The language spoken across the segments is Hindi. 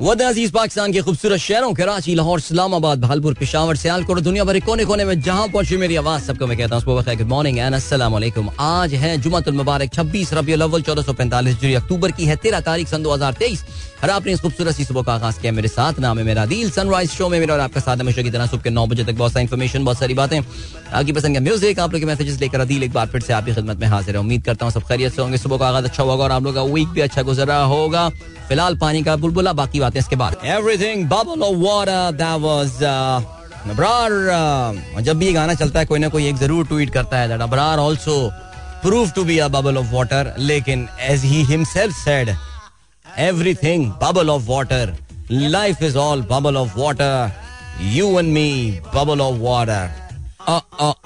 वद अज़ीज़ पाकिस्तान के खूबसूरत शहरों, कराची, लाहौर, इस्लामाबाद, भालपुर, पिशावर सियालकोट दुनिया भर कोने कोने में जहाँ पहुँची मेरी आवाज़, सबको मैं कहता हूँ गुड मॉर्निंग एंड असलम आज है जुमतुल मुबारक 26 रबी अलवल चौदह सौ पैंतालीस जुड़ी अक्टूबर की है, तेरह तारीख सन 2023 और आपने इस खूबसूरत सी सुबह का आगाज़ किया मेरे साथ। नाम है मेरा दिल सनराइज शो में मेरा और आपका साथ हमेशा की तरह सुबह के नौ बजे तक बहुत सारी इन्फॉर्मेशन बहुत सारी बातें। आपकी पसंद का म्यूज़िक आप लोग के मैसेजेस लेकर अदील एक बार फिर से आपकी खिदमत में हाजिर है। उम्मीद करता हूँ सब खैरियत से होंगे। सुबह का आगाज़ अच्छा होगा और आप लोग का वीक भी अच्छा गुजर रहा होगा। फ़िलहाल पानी का बुलबुला, बाकी बातें इसके बाद। Everything bubble water that was जब भी ये गाना चलता है, कोई ना कोई एक ज़रूर ट्वीट करता है। That Abrar also prove to be a bubble of water लेकिन as he himself said everything bubble of water life is all bubble of water you and me bubble of water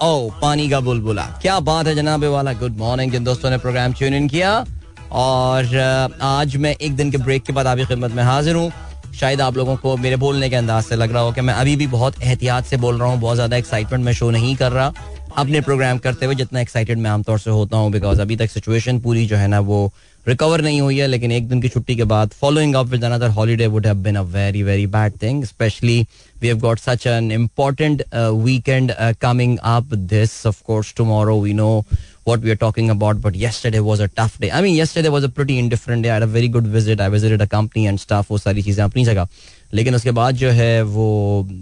ओ पानी का बुलबुला क्या बात है जनाबे वाला गुड मॉर्निंग जिन दोस्तों ने प्रोग्राम ट्यून इन किया। और आज मैं एक दिन के ब्रेक के बाद आपकी खिदमत में हाजिर हूँ। शायद आप लोगों को मेरे बोलने के अंदाज से लग रहा हो कि मैं अभी भी बहुत एहतियात से बोल रहा हूँ, बहुत ज़्यादा एक्साइटमेंट में शो नहीं कर रहा। अपने प्रोग्राम करते हुए जितना एक्साइटेड मैं आमतौर से होता हूँ बिकॉज़ अभी तक सिचुएशन पूरी जो है ना, वो रिकवर नहीं हुई है लेकिन एक दिन की छुट्टी के बाद following up with another holiday would have been a very very bad thing specially we have got such an important weekend coming up this of course tomorrow we know what we are talking about but yesterday was a tough day. I mean yesterday was a pretty indifferent day. I had a very good visit. I visited a company and stuff वो सारी चीज़ें अपनी जगह लेकिन उसके बाद जो है वो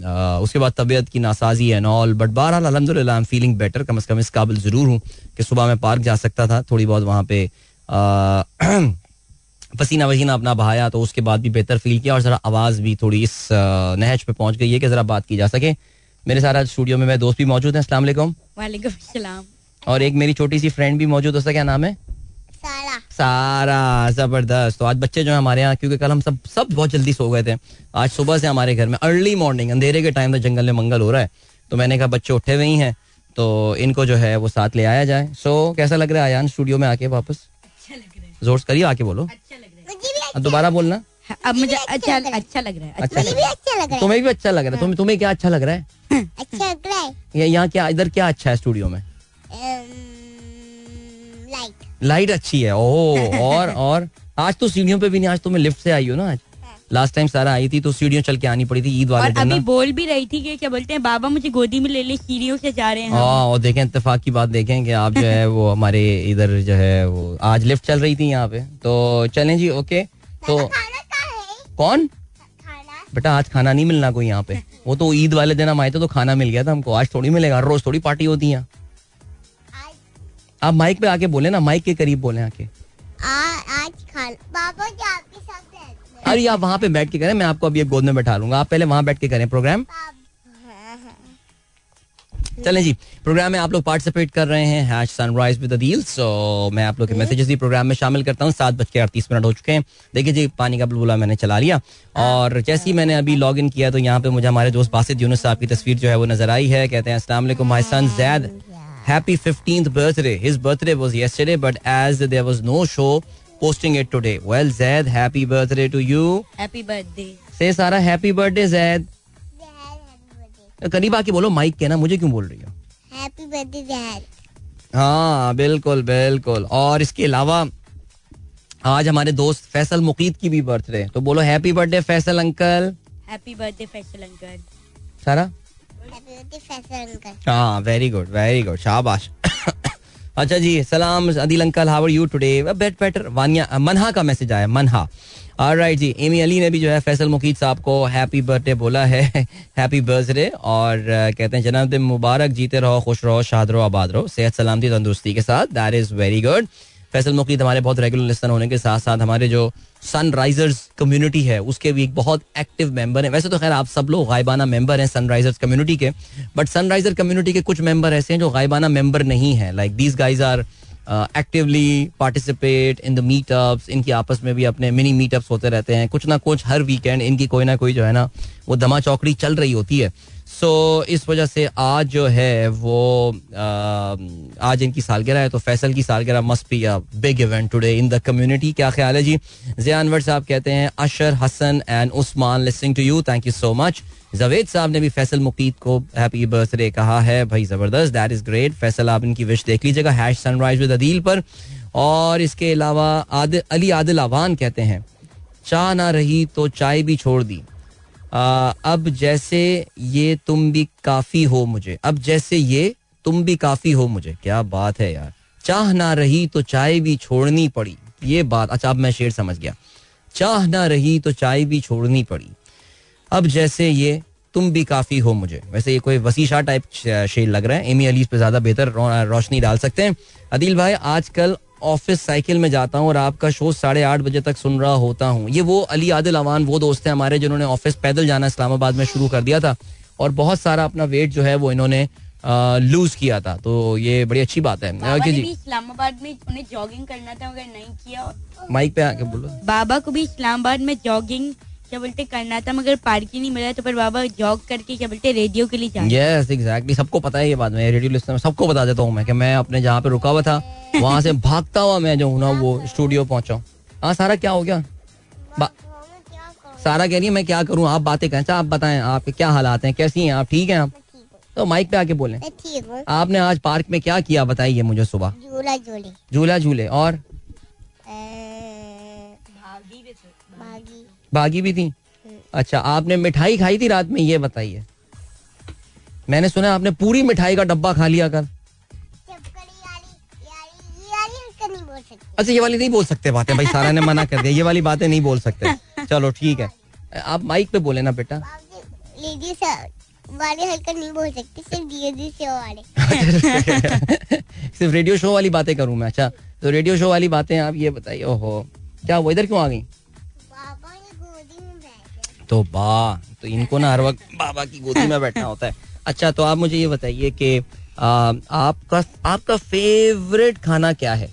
आ, उसके बाद तबीयत की नासाजी एंड ऑल बट बहरहाल अलहमदिल्ला आई एम फीलिंग बेटर कम अज कम इस काबिल ज़रूर हूँ कि सुबह मैं पार्क जा सकता था थोड़ी बहुत वहाँ पे पसीना वसीना अपना बहाया तो उसके बाद भी बेहतर फील किया और ज़रा आवाज़ भी थोड़ी इस नहज पे पहुँच गई है कि ज़रा बात की जा सके। मेरे सारा स्टूडियो में मेरे दोस्त भी मौजूद हैं अस्सलाम वालेकुम। वालेकुम और एक मेरी छोटी सी फ्रेंड भी मौजूद उसका क्या नाम है? सारा। सारा ज़बरदस्त। तो आज बच्चे जो है हमारे यहाँ क्योंकि कल हम सब सब बहुत जल्दी सो गए थे। आज सुबह से हमारे घर में अर्ली मॉर्निंग अंधेरे के टाइम में जंगल में मंगल हो रहा है। तो मैंने कहा बच्चे उठे हुए ही हैं तो इनको जो है वो साथ ले आया जाए। सो कैसा लग रहा है आयान स्टूडियो में आके वापस? है ज़ोर से करिए आके बोलो। अच्छा लग रहा अब दोबारा बोलना। अब मुझे अच्छा अच्छा लग रहा है अच्छा अच्छा लग रहा है। तुम्हें भी अच्छा लग रहा है। तुम्हें तुम्हें क्या अच्छा लग रहा है? अच्छा लग रहा है। यहाँ क्या इधर क्या अच्छा है स्टूडियो में? लाइट। लाइट अच्छी है। ओ और और। आज तो सीढ़ियों पे भी नहीं आज तो मैं लिफ्ट से आई हो ना आज। लास्ट टाइम सारा आई थी तो सीढ़ियों चल के आनी पड़ी थी ईद वाले और दिन अभी बोल भी रही थी कि क्या बोलते हैं बाबा मुझे गोदी में ले ले सीढ़ियों से जा रहे हैं हाँ और देखें इत्तेफाक की बात देखें कि आप जो है वो हमारे इधर जो है वो आज लिफ्ट चल रही थी यहाँ पे। तो चलें जी ओके तो खाना का है। कौन? बेटा आज खाना नहीं मिलना कोई यहाँ पे। वो तो ईद वाले दिन हम आए थे तो खाना मिल गया था हमको। आज थोड़ी मिलेगा हर रोज थोड़ी पार्टी होती है। आप माइक पे आके बोले ना माइक के करीब बोले आके। आ, आज खाना बाबा जी आपके साथ अरे आप वहाँ पे बैठ के करें मैं आपको अभी एक गोद में बैठा लूँगा। आप पहले वहाँ बैठ के करें प्रोग्राम हाँ, हाँ। चलें जी प्रोग्राम में आप लोग पार्टिसिपेट कर रहे हैं। Hash sunrise with Adeel so मैं आप लोग के मैसेजेस भी प्रोग्राम में शामिल करता हूँ। सात बज के अड़तीस मिनट हो चुके हैं। देखिए जी पानी का बुलबुला मैंने चला लिया। और जैसे ही मैंने अभी लॉग इन किया तो यहाँ पे मुझे हमारे दोस्त बासित यूनुस साहब की तस्वीर जो है वो नज़र आई है। कहते हैं अस्सलाम वालेकुम my son Zaid happy 15th birthday. His birthday was yesterday but as there was no show posting it today. Well zaid happy birthday to you. Happy birthday say सारा happy birthday zaid जहर हैप्पी बर्थडे करीब आके बोलो माइक के ना मुझे क्यों बोल रही हो? हैप्पी बर्थडे जहर हाँ बिल्कुल बिल्कुल। और इसके अलावा आज हमारे दोस्त फैसल मुकीद की भी बर्थडे तो बोलो happy birthday Faisal uncle. Happy birthday Faisal uncle. सारा हैप्पी बर्थडे फैसल अंकल। हाँ वेरी गुड वेरी गुड शाबाश। अच्छा जी, सलाम Adil uncle are you today. Bat better Vaniya Manha का मैसेज आया, मनहा। राइट जी, एमी अली ने भी जो है फैसल मुकीद साहब को हैप्पी बर्थडे बोला है हैप्पी बर्थडे और कहते हैं जन्मदिन मुबारक, जीते रहो, खुश रहो, शाद रहो, आबाद रहो, सेहत सलामती, तंदुरुस्ती के साथ। That is very good Faisal Mukeed हमारे बहुत रेगुलर लिस्टन होने के साथ साथ हमारे जो सनराइजर्स कम्युनिटी है, उसके भी एक बहुत एक्टिव मेंबर हैं। वैसे तो खैर आप सब लोग गायबाना मेंबर हैं सनराइजर्स कम्युनिटी के बट सनराइजर कम्युनिटी के कुछ मेंबर ऐसे हैं जो गायबाना मेंबर नहीं है। Like these guys are actively participate in the meetups इनकी आपस में भी अपने मिनी मीटअप्स होते रहते हैं। कुछ ना कुछ हर वीकेंड इनकी कोई ना कोई जो है ना, वो दमा चौकड़ी चल रही होती है। सो इस वजह से आज जो है वो आज इनकी सालगिरह है तो फैसल की सालगिरह must be a big event today in the community क्या ख्याल है जी? जिया अनवर साहब कहते हैं, Ashar Hasan and Usman listening to you thank you so much Javed साहब ने भी फैसल मुकीद को हैप्पी बर्थडे कहा है। भाई ज़बरदस्त दैट इज़ ग्रेट फैसल, आप इनकी विश देख लीजिएगा हैश सनराइज विद अदील पर। और इसके अलावा आदिल अली आदिल आवान कहते हैं, चाह ना रही तो चाय भी छोड़ दी। अब जैसे ये तुम भी काफ़ी हो मुझे, अब जैसे ये तुम भी काफ़ी हो मुझे, क्या बात है यार। चाह ना रही तो चाय भी छोड़नी पड़ी, ये बात अच्छा अब मैं शेर समझ गया। चाह ना रही तो चाय भी छोड़नी पड़ी, अब जैसे ये तुम भी काफ़ी हो मुझे। वैसे ये कोई वसी शाह टाइप शेर लग रहा है, एमी अलीज पे ज़्यादा बेहतर रोशनी डाल सकते हैं। अदिल भाई, आजकल ऑफ़िस साइकिल में जाता हूँ और आपका शो साढ़े आठ बजे तक सुन रहा होता हूँ। ये वो अली आदिल अवान वो दोस्त हैं हमारे जिन्होंने ऑफ़िस पैदल जाना इस्लामाबाद में शुरू कर दिया था और बहुत सारा अपना वेट जो है वो इन्होंने लूज किया था। तो ये बड़ी अच्छी बात है। बाबा ने जी। भी इस्लामाबाद में उन्हें जॉगिंग करना था अगर नहीं किया माइक पे आके बोलो। बाबा को भी इस्लामाबाद में जॉगिंग क्या बोलते करना था मगर पार्क ही नहीं मिला तो फिर बाबा जॉग करके क्या बोलते रेडियो के लिए जा यस एग्जैक्टली सबको पता है ये बात मैं रेडियो लिस्टर सबको बता देता हूँ मैं कि मैं अपने जहाँ पे रुका हुआ था वहाँ से भागता हुआ मैं जो हूँ ना वो स्टूडियो पहुँचा हाँ। सारा क्या हो गया? सारा कह रही है मैं क्या करूँ? आप बातें करें अच्छा आप बताएँ आपके क्या हालात हैं कैसी हैं आप ठीक हैं? आप हूँ। तो माइक पे आके बोलें। मैं ठीक हूँ। आपने आज पार्क में क्या किया बताइए मुझे सुबह? झूला झूले। झूला झूले और? भागी। भागी भी थी। अच्छा आपने मिठाई खाई थी रात में? ये बताइए। मैंने सुना आपने पूरी मिठाई का डब्बा खा लिया सकती अच्छा ये वाली नहीं बोल सकते बातें, भाई, सारा ने मना कर दिया। ये वाली बातें नहीं बोल सकते। चलो, ठीक है। आप माइक पे बोले ना, बेटा। नहीं बोल सकती सिर्फ़ रेडियो शो वाली बातें करूँ मैं अच्छा। तो रेडियो शो वाली बातें आप ये बताइए, ओहो, क्या वो इधर क्यों आ गई? तो बा तो इनको ना हर वक्त बाबा की गोदी में बैठना होता है। अच्छा तो आप मुझे ये बताइए कि आपका आपका फेवरेट खाना क्या है?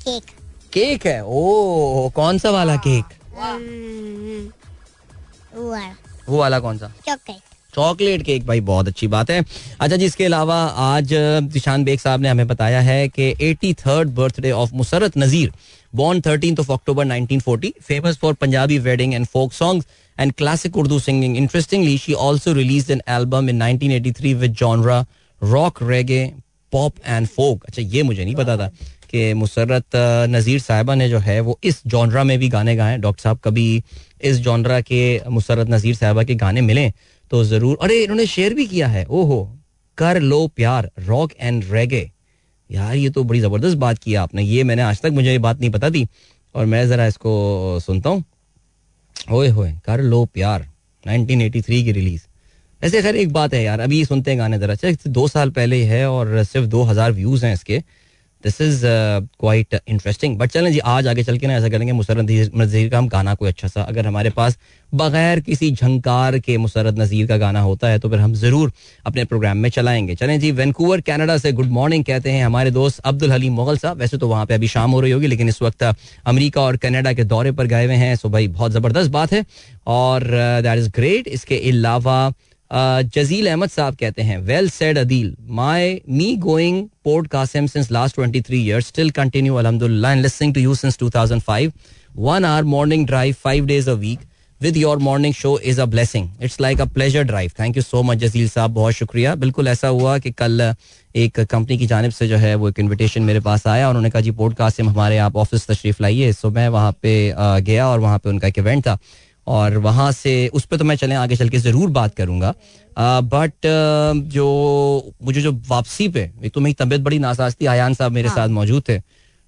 केक। केक है? ओ कौन सा वाला केक? हम्म, वो वाला। कौन सा? चॉकलेट। चॉकलेट केक भाई बहुत अच्छी बात है। अच्छा जी इसके अलावा आज जिशान बेग साहब ने हमें बताया है कि eighty third birthday of Musarrat Nazir. Born 13th of October 1940, famous for Punjabi wedding and folk songs and classic Urdu singing. Interestingly, she also released an album in 1983 with genre rock, reggae, pop and folk. अच्छा ये मुझे नहीं पता था कि मुसरत अ, नज़ीर साहिबा ने जो है वो इस जॉनरा में भी गाने गाए डॉक्टर साहब कभी इस जॉनरा के मुसरत नज़ीर साहिबा के गाने मिले तो ज़रूर अरे इन्होंने शेयर भी किया है ओहो कर लो प्यार रॉक एंड रेगे यार, ये तो बड़ी ज़बरदस्त बात की आपने। ये मैंने आज तक, मुझे ये बात नहीं पता थी। और मैं ज़रा इसको सुनता हूँ। होए होए, कर लो प्यार। 1983 की रिलीज़। ऐसे खैर, एक बात है यार, अभी सुनते हैं गाने जरा। अच्छा दो साल पहले ही है और सिर्फ़ दो हज़ार व्यूज़ हैं इसके। This is quite interesting but चलें जी, आज आगे चल के ना ऐसा करेंगे, मुसरत नज़ीर का हम गाना कोई अच्छा सा, अगर हमारे पास बगैर किसी झंकार के मुसरत नज़ीर का गाना होता है तो फिर हम ज़रूर अपने प्रोग्राम में चलाएँगे। चलें जी, वैनकूवर, कनाडा से गुड मॉर्निंग कहते हैं हमारे दोस्त अब्दुल हलीम मुगल साहब। वैसे तो वहाँ पे अभी शाम हो रही होगी, लेकिन इस वक्त अमरीका और कनाडा के दौरे पर गए हुए हैं, सो भाई, बहुत ज़बरदस्त बात है। और दैट इज़ ग्रेट इसके अलावा जजील अहमद साहब कहते हैं well said Adeel. My me going Port Qasim since last twenty three years still continue अलहमदुल्ला to you since two thousand five one our morning drive five days a week with your morning show is a blessing it's like a pleasure drive thank you so much Jazeel साहब, बहुत शुक्रिया। बिल्कुल ऐसा हुआ कि कल, एक कंपनी की जानब से जो है, वो एक इनविटेशन मेरे पास आया उन्होंने कहा, जी पोर्ट कासिम हमारे आप ऑफ़िस तशरीफ़ लाइए। सो मैं वहाँ पे गया और वहाँ पे उनका एक इवेंट था। और वहाँ से उस पर तो मैं चलें आगे चल के ज़रूर बात करूँगा। बट जो मुझे जो वापसी पे एक तो मेरी तबीयत बड़ी नासाज थी आयान साहब मेरे साथ मौजूद थे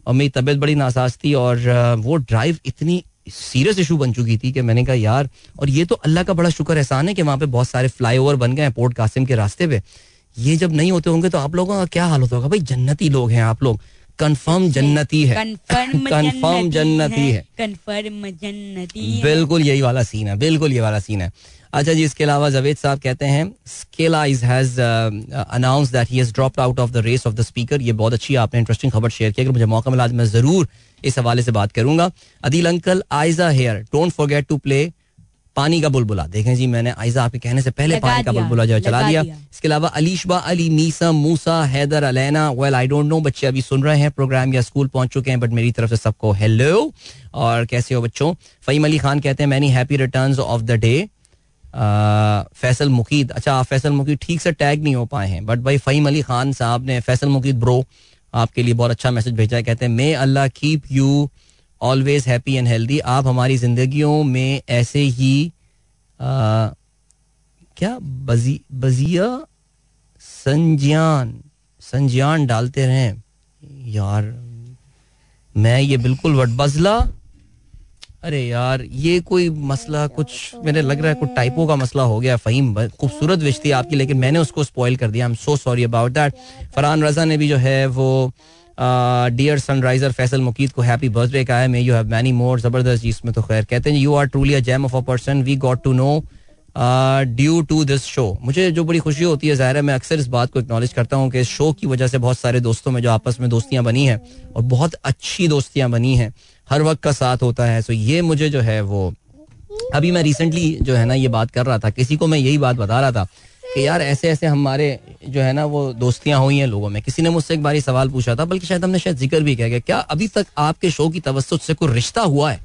और मेरी तबीयत बड़ी नासाज थी और वो ड्राइव इतनी सीरियस इशू बन चुकी थी कि मैंने कहा यार और ये तो अल्लाह का बड़ा शुक्र एहसान है कि वहाँ पे बहुत सारे फ्लाई ओवर बन गए हैं पोर्ट कासिम के रास्ते पे। ये जब नहीं होते होंगे तो आप लोगों का क्या हाल होता होगा? भाई जन्नती लोग हैं आप लोग। कंफर्म जन्नती है कंफर्म जन्नती है कंफर्म जन्नती बिल्कुल यही वाला सीन है बिल्कुल ये वाला सीन है। अच्छा जी इसके अलावा जवेद साहब कहते हैं Scalise has announce that he has dropped out of the race of the speaker ये बहुत अच्छी आपने इंटरेस्टिंग खबर शेयर की अगर मुझे मौका मिला आज मैं ज़रूर इस हवाले से बात करूँगा। Adeel uncle Aiza here don't forget to play पानी का बुलबुला। देखें जी मैंने आयजा आपके कहने से पहले पानी का बुलबुला जो है चला दिया। दिया। इसके अलावा Alishba Ali Meesha Musa Haider Alaina well I don't know बच्चे अभी सुन रहे हैं प्रोग्राम या स्कूल पहुँच चुके हैं बट मेरी तरफ़ से सबको हेलो और कैसे हो बच्चों? फहीम अली खान कहते हैं many happy returns of the day Faisal Mukeed. अच्छा आप फैसल मुकीद ठीक से टैग नहीं हो पाए हैं बट भाई फहीम अली खान साहब ने फैसल मुकीद ब्रो आपके लिए बहुत अच्छा मैसेज भेजा है। कहते हैं may Allah keep you always happy and healthy आप हमारी जिंदगियों में ऐसे ही आ, क्या बजी बजिया संज्ञान संज्ञान डालते रहें। यार मैं ये बिल्कुल वटबजला अरे यार ये कोई मसला कुछ मेरे लग रहा है कुछ टाइपो का मसला हो गया फहीम। खूबसूरत विश थी आपकी लेकिन मैंने उसको स्पॉइल कर दिया। I am so sorry about that Farhan Raza ने भी जो है वो डियर सनराइजर फैसल मुकीद को हैप्पी बर्थडे का है. May you have many more ज़बरदस्त जी इसमें तो खैर कहते हैं you are truly a gem of a person we got to know due to this show मुझे जो बड़ी खुशी होती है, ज़ाहिर है, मैं अक्सर इस बात को एक्नॉलेज करता हूँ कि इस शो की वजह से बहुत सारे दोस्तों में जो आपस में दोस्तियाँ बनी हैं और बहुत अच्छी दोस्तियाँ बनी हैं, हर वक्त का साथ होता है। सो ये मुझे जो है वो, अभी मैं रिसेंटली जो है ना ये बात कर रहा था, किसी को मैं यही बात बता रहा था कि यार ऐसे ऐसे हमारे जो है ना वो दोस्तियाँ हुई हैं लोगों में। किसी ने मुझसे एक बार सवाल पूछा था, बल्कि शायद हमने शायद ज़िक्र भी किया गया क्या अभी तक आपके शो की तवस्त से कोई रिश्ता हुआ है?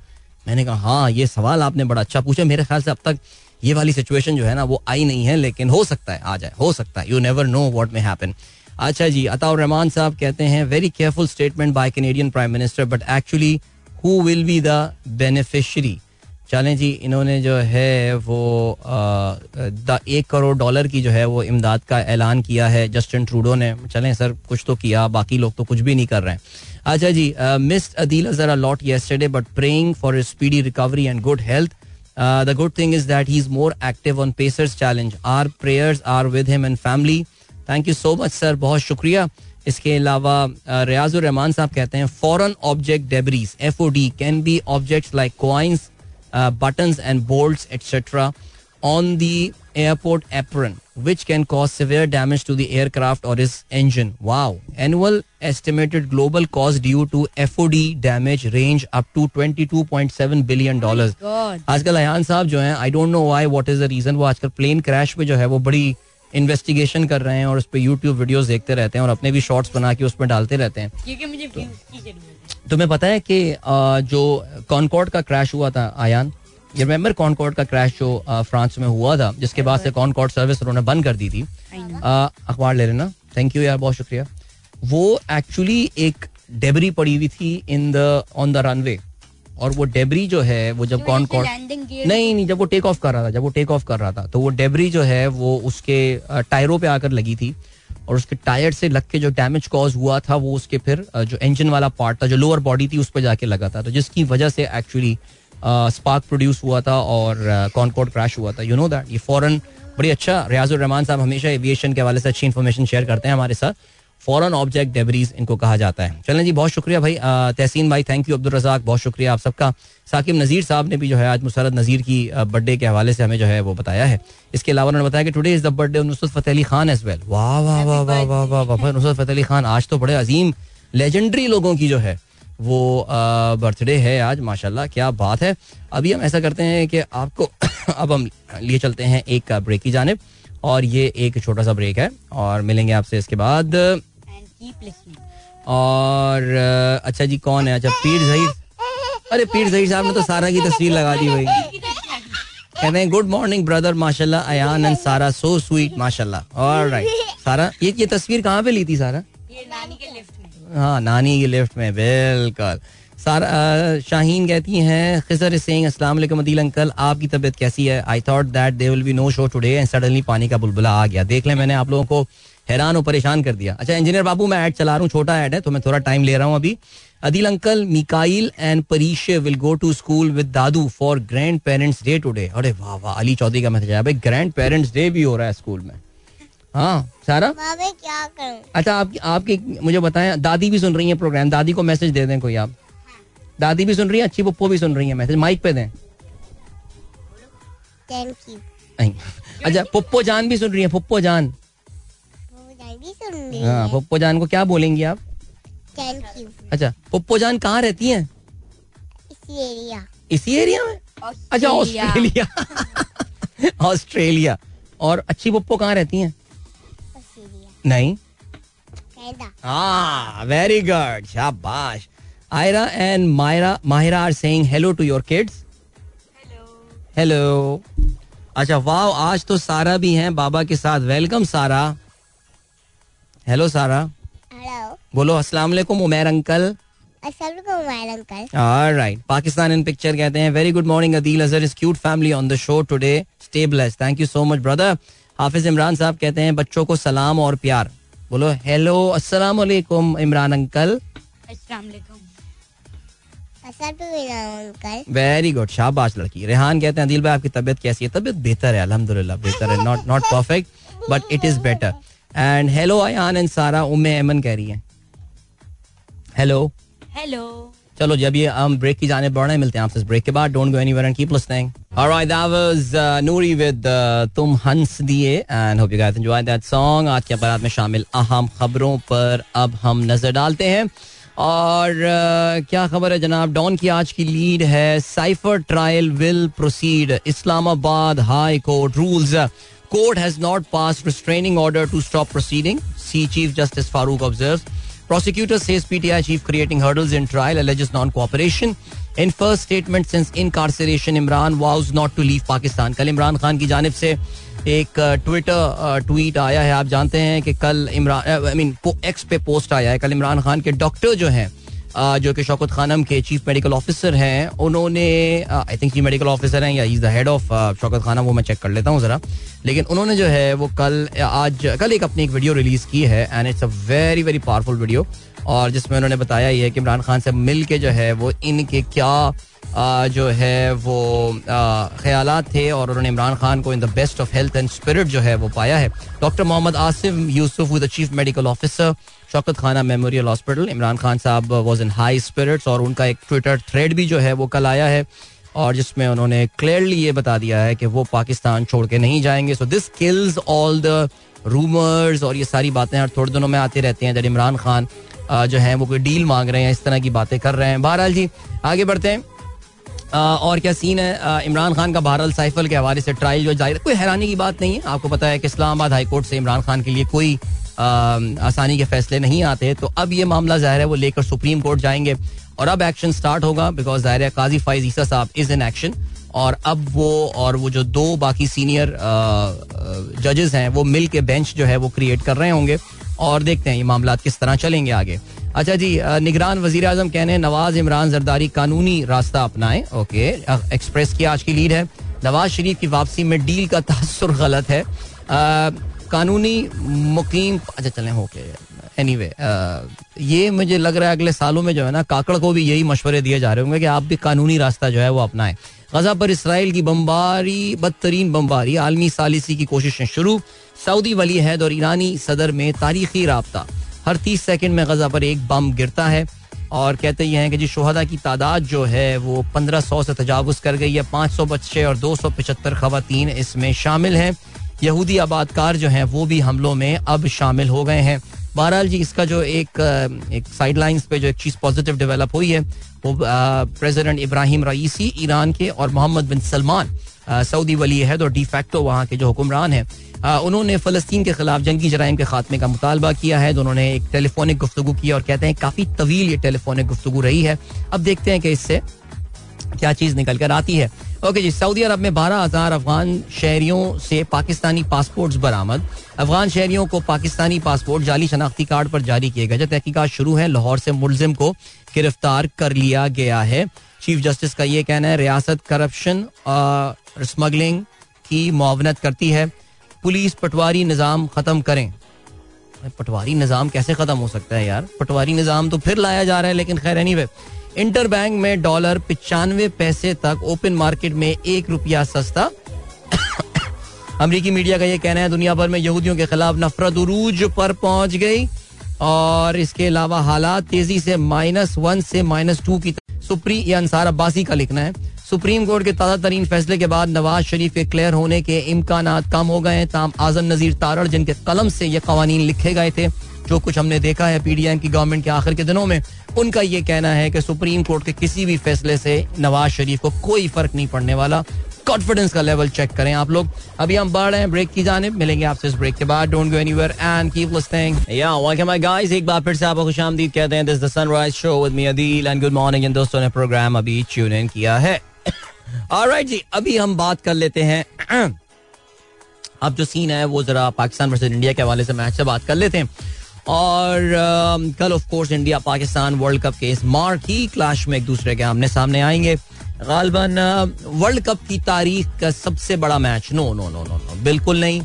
मैंने कहा हाँ ये सवाल आपने बड़ा अच्छा पूछा। मेरे ख्याल से अब तक ये वाली सिचुएशन जो है ना वो आई नहीं है, लेकिन हो सकता है, आ जाए, हो सकता है। You never know what may happen अच्छा जी, अताउर रहमान साहब कहते हैं very careful statement by Canadian prime minister but actually who will be the beneficiary चलें जी इन्होंने जो है वो एक करोड़ डॉलर की जो है वो इमदाद का ऐलान किया है जस्टिन ट्रूडो ने। चलें सर कुछ तो किया बाकी लोग तो कुछ भी नहीं कर रहे हैं। अच्छा जी missed Adeel Azhar a lot yesterday but praying for speedy recovery and good health the good thing is that he is more active on pacers challenge our prayers are with him and family thank you so much sir बहुत शुक्रिया। इसके अलावा रियाजुर रहमान साहब कहते हैं foreign object debris F O D can be objects like uh, button and bolt etcetera on the airport apron which can cause severe damage to the aircraft और इस engine wow annual estimated global cost due to F FOD damage range up to 22.7 billion dollar आजकल अयान साहब जो है I don't know why what is the reason वो आजकल प्लेन क्रैश पे जो है वो बड़ी इन्वेस्टिगेशन कर रहे हैं और उस पर यूट्यूब वीडियोस देखते रहते हैं और अपने भी शॉर्ट्स बना के उसमें डालते रहते हैं। क्योंकि मुझे की तुम्हें पता है कि जो कॉनकॉर्ड का क्रैश हुआ था आयान ये रिमेम्बर कॉनकॉर्ड का क्रैश जो फ्रांस में हुआ था जिसके बाद से कॉनकॉर्ड सर्विस उन्होंने बंद कर दी थी। अखबार ले लेना। थैंक यू यार बहुत शुक्रिया। वो एक्चुअली एक डेबरी पड़ी हुई थी in the on the runway और वो डेबरी जो है वो जब landing gear- नहीं नहीं जब वो टेक ऑफ़ कर रहा था जब वो टेक ऑफ़ कर रहा था तो वो डेबरी जो है वो उसके टायरों पे आकर लगी थी और उसके टायर से लग के जो डैमेज कॉज हुआ था वो उसके फिर जो इंजन वाला पार्ट था जो लोअर बॉडी थी उस पर जाके लगा था। तो जिसकी वजह से एक्चुअली स्पार्क प्रोड्यूस हुआ था और कॉनकॉर्ड क्रैश हुआ था। यू नो दैट ये फॉरन बड़ी अच्छा रियाजुर रहमान साहब हमेशा एविएशन के हवाले से अच्छी इन्फॉर्मेशन शेयर करते हैं हमारे साथ। फॉरन ऑब्जेक्ट डेबरीज इनको कहा जाता है। चलें जी बहुत शुक्रिया भाई तहसीन भाई थैंक यू अब्दुल रजाक बहुत शुक्रिया आप सबका। साकिब नज़ीर साहब ने भी जो है आज मुसरत नज़ीर की बर्थडे के हवाले से हमें जो है वो बताया है। इसके अलावा उन्होंने बताया कि today is the birthday of Nusrat Fateh Ali Khan as well वाह वाह वाह वाह वाह वाह वाह नुसरत फतेह अली खान आज तो बड़े अजीम लेजेंडरी लोगों की जो है वो बर्थडे है आज माशाल्लाह क्या बात है। अभी हम ऐसा करते हैं कि आपको अब हम लिए चलते हैं एक ब्रेक की जानब और ये एक छोटा सा ब्रेक है और मिलेंगे आपसे इसके बाद Keep और अच्छा जी कौन है? अच्छा पीर जहीर। अरे पीर जहीर साहब ने तो सारा की तस्वीर लगा दी भाई। कहते हैं गुड मॉर्निंग ब्रदर माशाल्लाह Ayan and Sara so sweet माशाल्लाह. ऑलराइट सारा ये ये तस्वीर कहाँ पे ली थी सारा? ये नानी के लिफ्ट में। हाँ नानी के लिफ्ट में बिल्कुल। सारा शाहीन कहती हैं खिजर सिंह अस्सलाम वालेकुम अदील अंकल आपकी तबीयत कैसी है? I thought that they will be no show today and suddenly पानी का बुलबुला आ गया। देख लें मैंने आप लोगों को हैरान और परेशान कर दिया। अच्छा इंजीनियर बाबू मैं ऐड चला रहा हूँ छोटा ऐड है तो मैं थोड़ा टाइम ले रहा हूँ अभी। Adeel uncle Mikail and Parishay will go to school with Dadu for grandparents day today अरे वाह वाह अली चौधरी का मैसेज आया। भाई ग्रैंड पेरेंट्स डे भी हो रहा है स्कूल में। हाँ सारा? क्या करूँ? अच्छा आप आपके मुझे बताएँ दादी भी सुन रही है प्रोग्राम दादी को मैसेज दे दें कोई आप? दादी भी सुन रही है अच्छी पप्पो भी सुन रही है मैसेज माइक पे दें। थैंक यू अच्छा पप्पो जान भी सुन रही है पप्पो जान। वो जान भी सुन रही हाँ। पप्पो जान को क्या बोलेंगी आप? थैंक यू अच्छा पप्पो जान कहाँ रहती हैं? इसी एरिया। इसी एरिया में? अच्छा ऑस्ट्रेलिया। ऑस्ट्रेलिया। और अच्छी पप्पो कहाँ रहती हैं? नहीं। कैदा Ah, very good. Ira and Myra, Mahira are saying hello to your kids. Hello. अच्छा वाह आज तो सारा भी हैं बाबा के साथ welcome Sara hello Sara hello बोलो अस्सलाम वालेकुम उमैर अंकल अस्सलाम वालेकुम अंकल पाकिस्तान इन पिक्चर कहते हैं very good morning Adeel Azhar is cute family on the show today stay blessed thank you so much brother Hafiz Imran साहब कहते हैं बच्चों को सलाम और प्यार बोलो हेलो अस्सलाम वालेकुम इमरान अंकल अस्सलाम वालेकुम अंकल वेरी गुड शाबाश लड़की। रेहान कहते हैं अदील भाई आपकी तबीयत कैसी है? तबीयत बेहतर है अल्हम्दुलिल्लाह बेहतर है। Not not perfect but it is better and hello Ayan and Sara Umme Aiman कह रही है। हेलो हेलो चलो जब ये हम ब्रेक की जाने बढ़ रहे हैं मिलते हैं आपसे इस ब्रेक के बाद। Don't go anywhere and keep listening alright that was Noori with तुम हंस दिए and hope you guys enjoy that song आज के बारात में शामिल अहम खबरों पर अब हम नज़र डालते हैं। और uh, क्या खबर है जनाब डॉन की आज की लीड है cipher trial will proceed Islamabad high court rules court has not pass restraining order to stop proceeding see chief justice Farooq observe Prosecutor says PTI chief creating hurdles in trial alleges non-cooperation. In first statement since incarceration, Imran vows not to leave Pakistan. कल इमरान खान की जानब से एक ट्विटर ट्वीट आया है। आप जानते हैं कि कल इमरान आई मीन एक्स पे पोस्ट आया है। कल इमरान खान के डॉक्टर जो हैं जो कि शौकत खानम के चीफ मेडिकल ऑफिसर हैं, उन्होंने I think chief medical officer हैं या is the head of Shaukat Khanum, वो मैं चेक कर लेता हूँ ज़रा। लेकिन उन्होंने जो है, वो कल आज, कल एक अपनी एक वीडियो रिलीज़ की है and it's a very very powerful video और जिसमें उन्होंने बताया ये कि इमरान खान से मिल के जो है वो इनके क्या आ, जो है वो ख्याल थे और उन्होंने इमरान खान को in the best of health and spirit जो है वो पाया है। Doctor Mohammad Asif Yousuf the chief medical officer Shaukat Khanum memorial hospital Imran Khan साहब वॉज़ इन हाई स्पिरिट्स और उनका एक ट्विटर थ्रेड भी जो है वो कल आया है और जिसमें उन्होंने क्लियरली ये बता दिया है कि वो पाकिस्तान छोड़ के नहीं जाएँगे। So this kills all the rumours और ये सारी बातें हर थोड़े दिनों में आती रहती हैं जब इमरान खान जो है, वो कोई डील मांग रहे हैं, इस तरह की बातें कर रहे हैं। बहरहाल जी, आगे बढ़ते हैं। और क्या सीन है? इमरान खान का बहरहाल साइफल के हवाले से ट्रायल जो जारी कोई हैरानी की बात नहीं है। आपको पता है कि इस्लामाबाद हाई कोर्ट से इमरान खान के लिए कोई आसानी के फैसले नहीं आते तो अब ये मामला ज़ाहिर है, वो लेकर सुप्रीम कोर्ट जाएँगे। और अब एक्शन स्टार्ट होगा बिकॉज़ ज़ाहिर है काजी फाइज ईसा साहब इज़ इन एक्शन और अब वो, और वो जो दो बाकी सीनियर जजेस हैं, वो मिल के बेंच जो है, वो क्रिएट कर रहे होंगे। और देखते हैं ये मामला किस तरह चलेंगे आगे। अच्छा जी निगरान वज़ीर आज़म कहने नवाज़ इमरान जरदारी कानूनी रास्ता अपनाएँ। ओके एक्सप्रेस की आज की लीड है। नवाज़ शरीफ की वापसी में डील का तासुर गलत है। कानूनी मुकीम अच्छा चलें होके एनी वे ये मुझे लग रहा है अगले सालों में जो है ना, काकड़ को भी यही मशवरे दिए जा रहे होंगे कि आप भी कानूनी रास्ता जो है वो अपनाएँ। गजा पर इसराइल की बम्बारी, बदतरीन बम्बारी, आलमी सालिसी की कोशिशें शुरू। सऊदी वली हैद और ईरानी सदर में तारीखी रबता। हर तीस सेकंड में गजा पर एक बम गिरता है और कहते ये हैं कि जी शोहदा की तादाद जो है वो पंद्रह सौ से तजावज़ कर गई है। पाँच सौ बच्चे और दो सौ पचहत्तर खवतिन इसमें शामिल हैं। यहूदी आबादकार जो हैं वो भी हमलों में अब शामिल हो गए हैं। बहरहाल जी इसका जो एक एक साइड लाइन्स पे जो एक चीज़ पॉजिटिव डेवलप हुई है, वो प्रेसिडेंट इब्राहिम रईसी ईरान के और मोहम्मद बिन सलमान सऊदी वली अहद और डी फैक्टो वहाँ के जो हुक्मरान हैं उन्होंने फ़लस्तीन के खिलाफ जंगी जराइम के खात्मे का मुतालबा किया है तो उन्होंने एक टेलीफोनिक गुफ्तु की और कहते हैं काफ़ी तवील ये टेलीफोनिक गुफ्तु रही है। अब देखते हैं कि इससे क्या चीज़ निकल कर आती है। ओके जी, सऊदी अरब में बारह हज़ार अफगान शहरियों से पाकिस्तानी पासपोर्ट्स बरामद। अफगान शहरियों को पाकिस्तानी पासपोर्ट जाली शनाख्ती कार्ड पर जारी किए गए। तहकीकात शुरू है। लाहौर से मुलजिम को गिरफ़्तार कर लिया गया है। चीफ जस्टिस का ये कहना है, रियासत करप्शन स्मगलिंग की मुआवनत करती है। पुलिस पटवारी निज़ाम ख़त्म करें। पटवारी निज़ाम कैसे ख़त्म हो सकता है यार? पटवारी निज़ाम तो फिर लाया जा रहा है, लेकिन खैर एनी इंटर बैंक में डॉलर पिचानवे पैसे तक ओपन मार्केट में एक रुपया सस्ता। अमरीकी मीडिया का यह कहना है, दुनिया भर में यहूदियों के खिलाफ नफरत उरूज पर पहुँच गई, और इसके अलावा हालात तेज़ी से माइनस वन से माइनस टू की सुप्री या अंसार अब्बासी का लिखना है सुप्रीम कोर्ट के ताज़ा तरीन फैसले के बाद नवाज़ शरीफ के क्लियर होने के इम्कान कम हो गए हैं। ताम आज़म नजीर तारड़, जिनके कलम से ये कवानीन लिखे गए थे, जो कुछ हमने देखा है पीडीएम की गवर्नमेंट के आखिर के दिनों में, उनका ये कहना है कि सुप्रीम कोर्ट के किसी भी फैसले से नवाज़ शरीफ को कोई फ़र्क नहीं पड़ने वाला। कॉन्फिडेंस का लेवल चेक करें आप लोग। अभी हम बढ़ रहे हैं ब्रेक की जाने मिलेंगे आपसे इस ब्रेक के बाद। Don't go anywhere and keep listening या वेलकम माय गाइस एक बार फिर से आपको खुशामदीद कहते हैं। This the sunrise show with me Adeel and good morning इन दोस्तों ने प्रोग्राम अभी ट्यून इन किया है। ऑलराइट जी अभी हम बात कर लेते हैं। अब जो सीन है वो जरा पाकिस्तान वर्सेज इंडिया के हवाले से मैच से बात कर लेते हैं। और um, कल of course India Pakistan world cup के इस मार्की क्लैश में एक दूसरे के आमने सामने आएँगे। गालबन वर्ल्ड कप की तारीख का सबसे बड़ा match no no no no no बिल्कुल नहीं।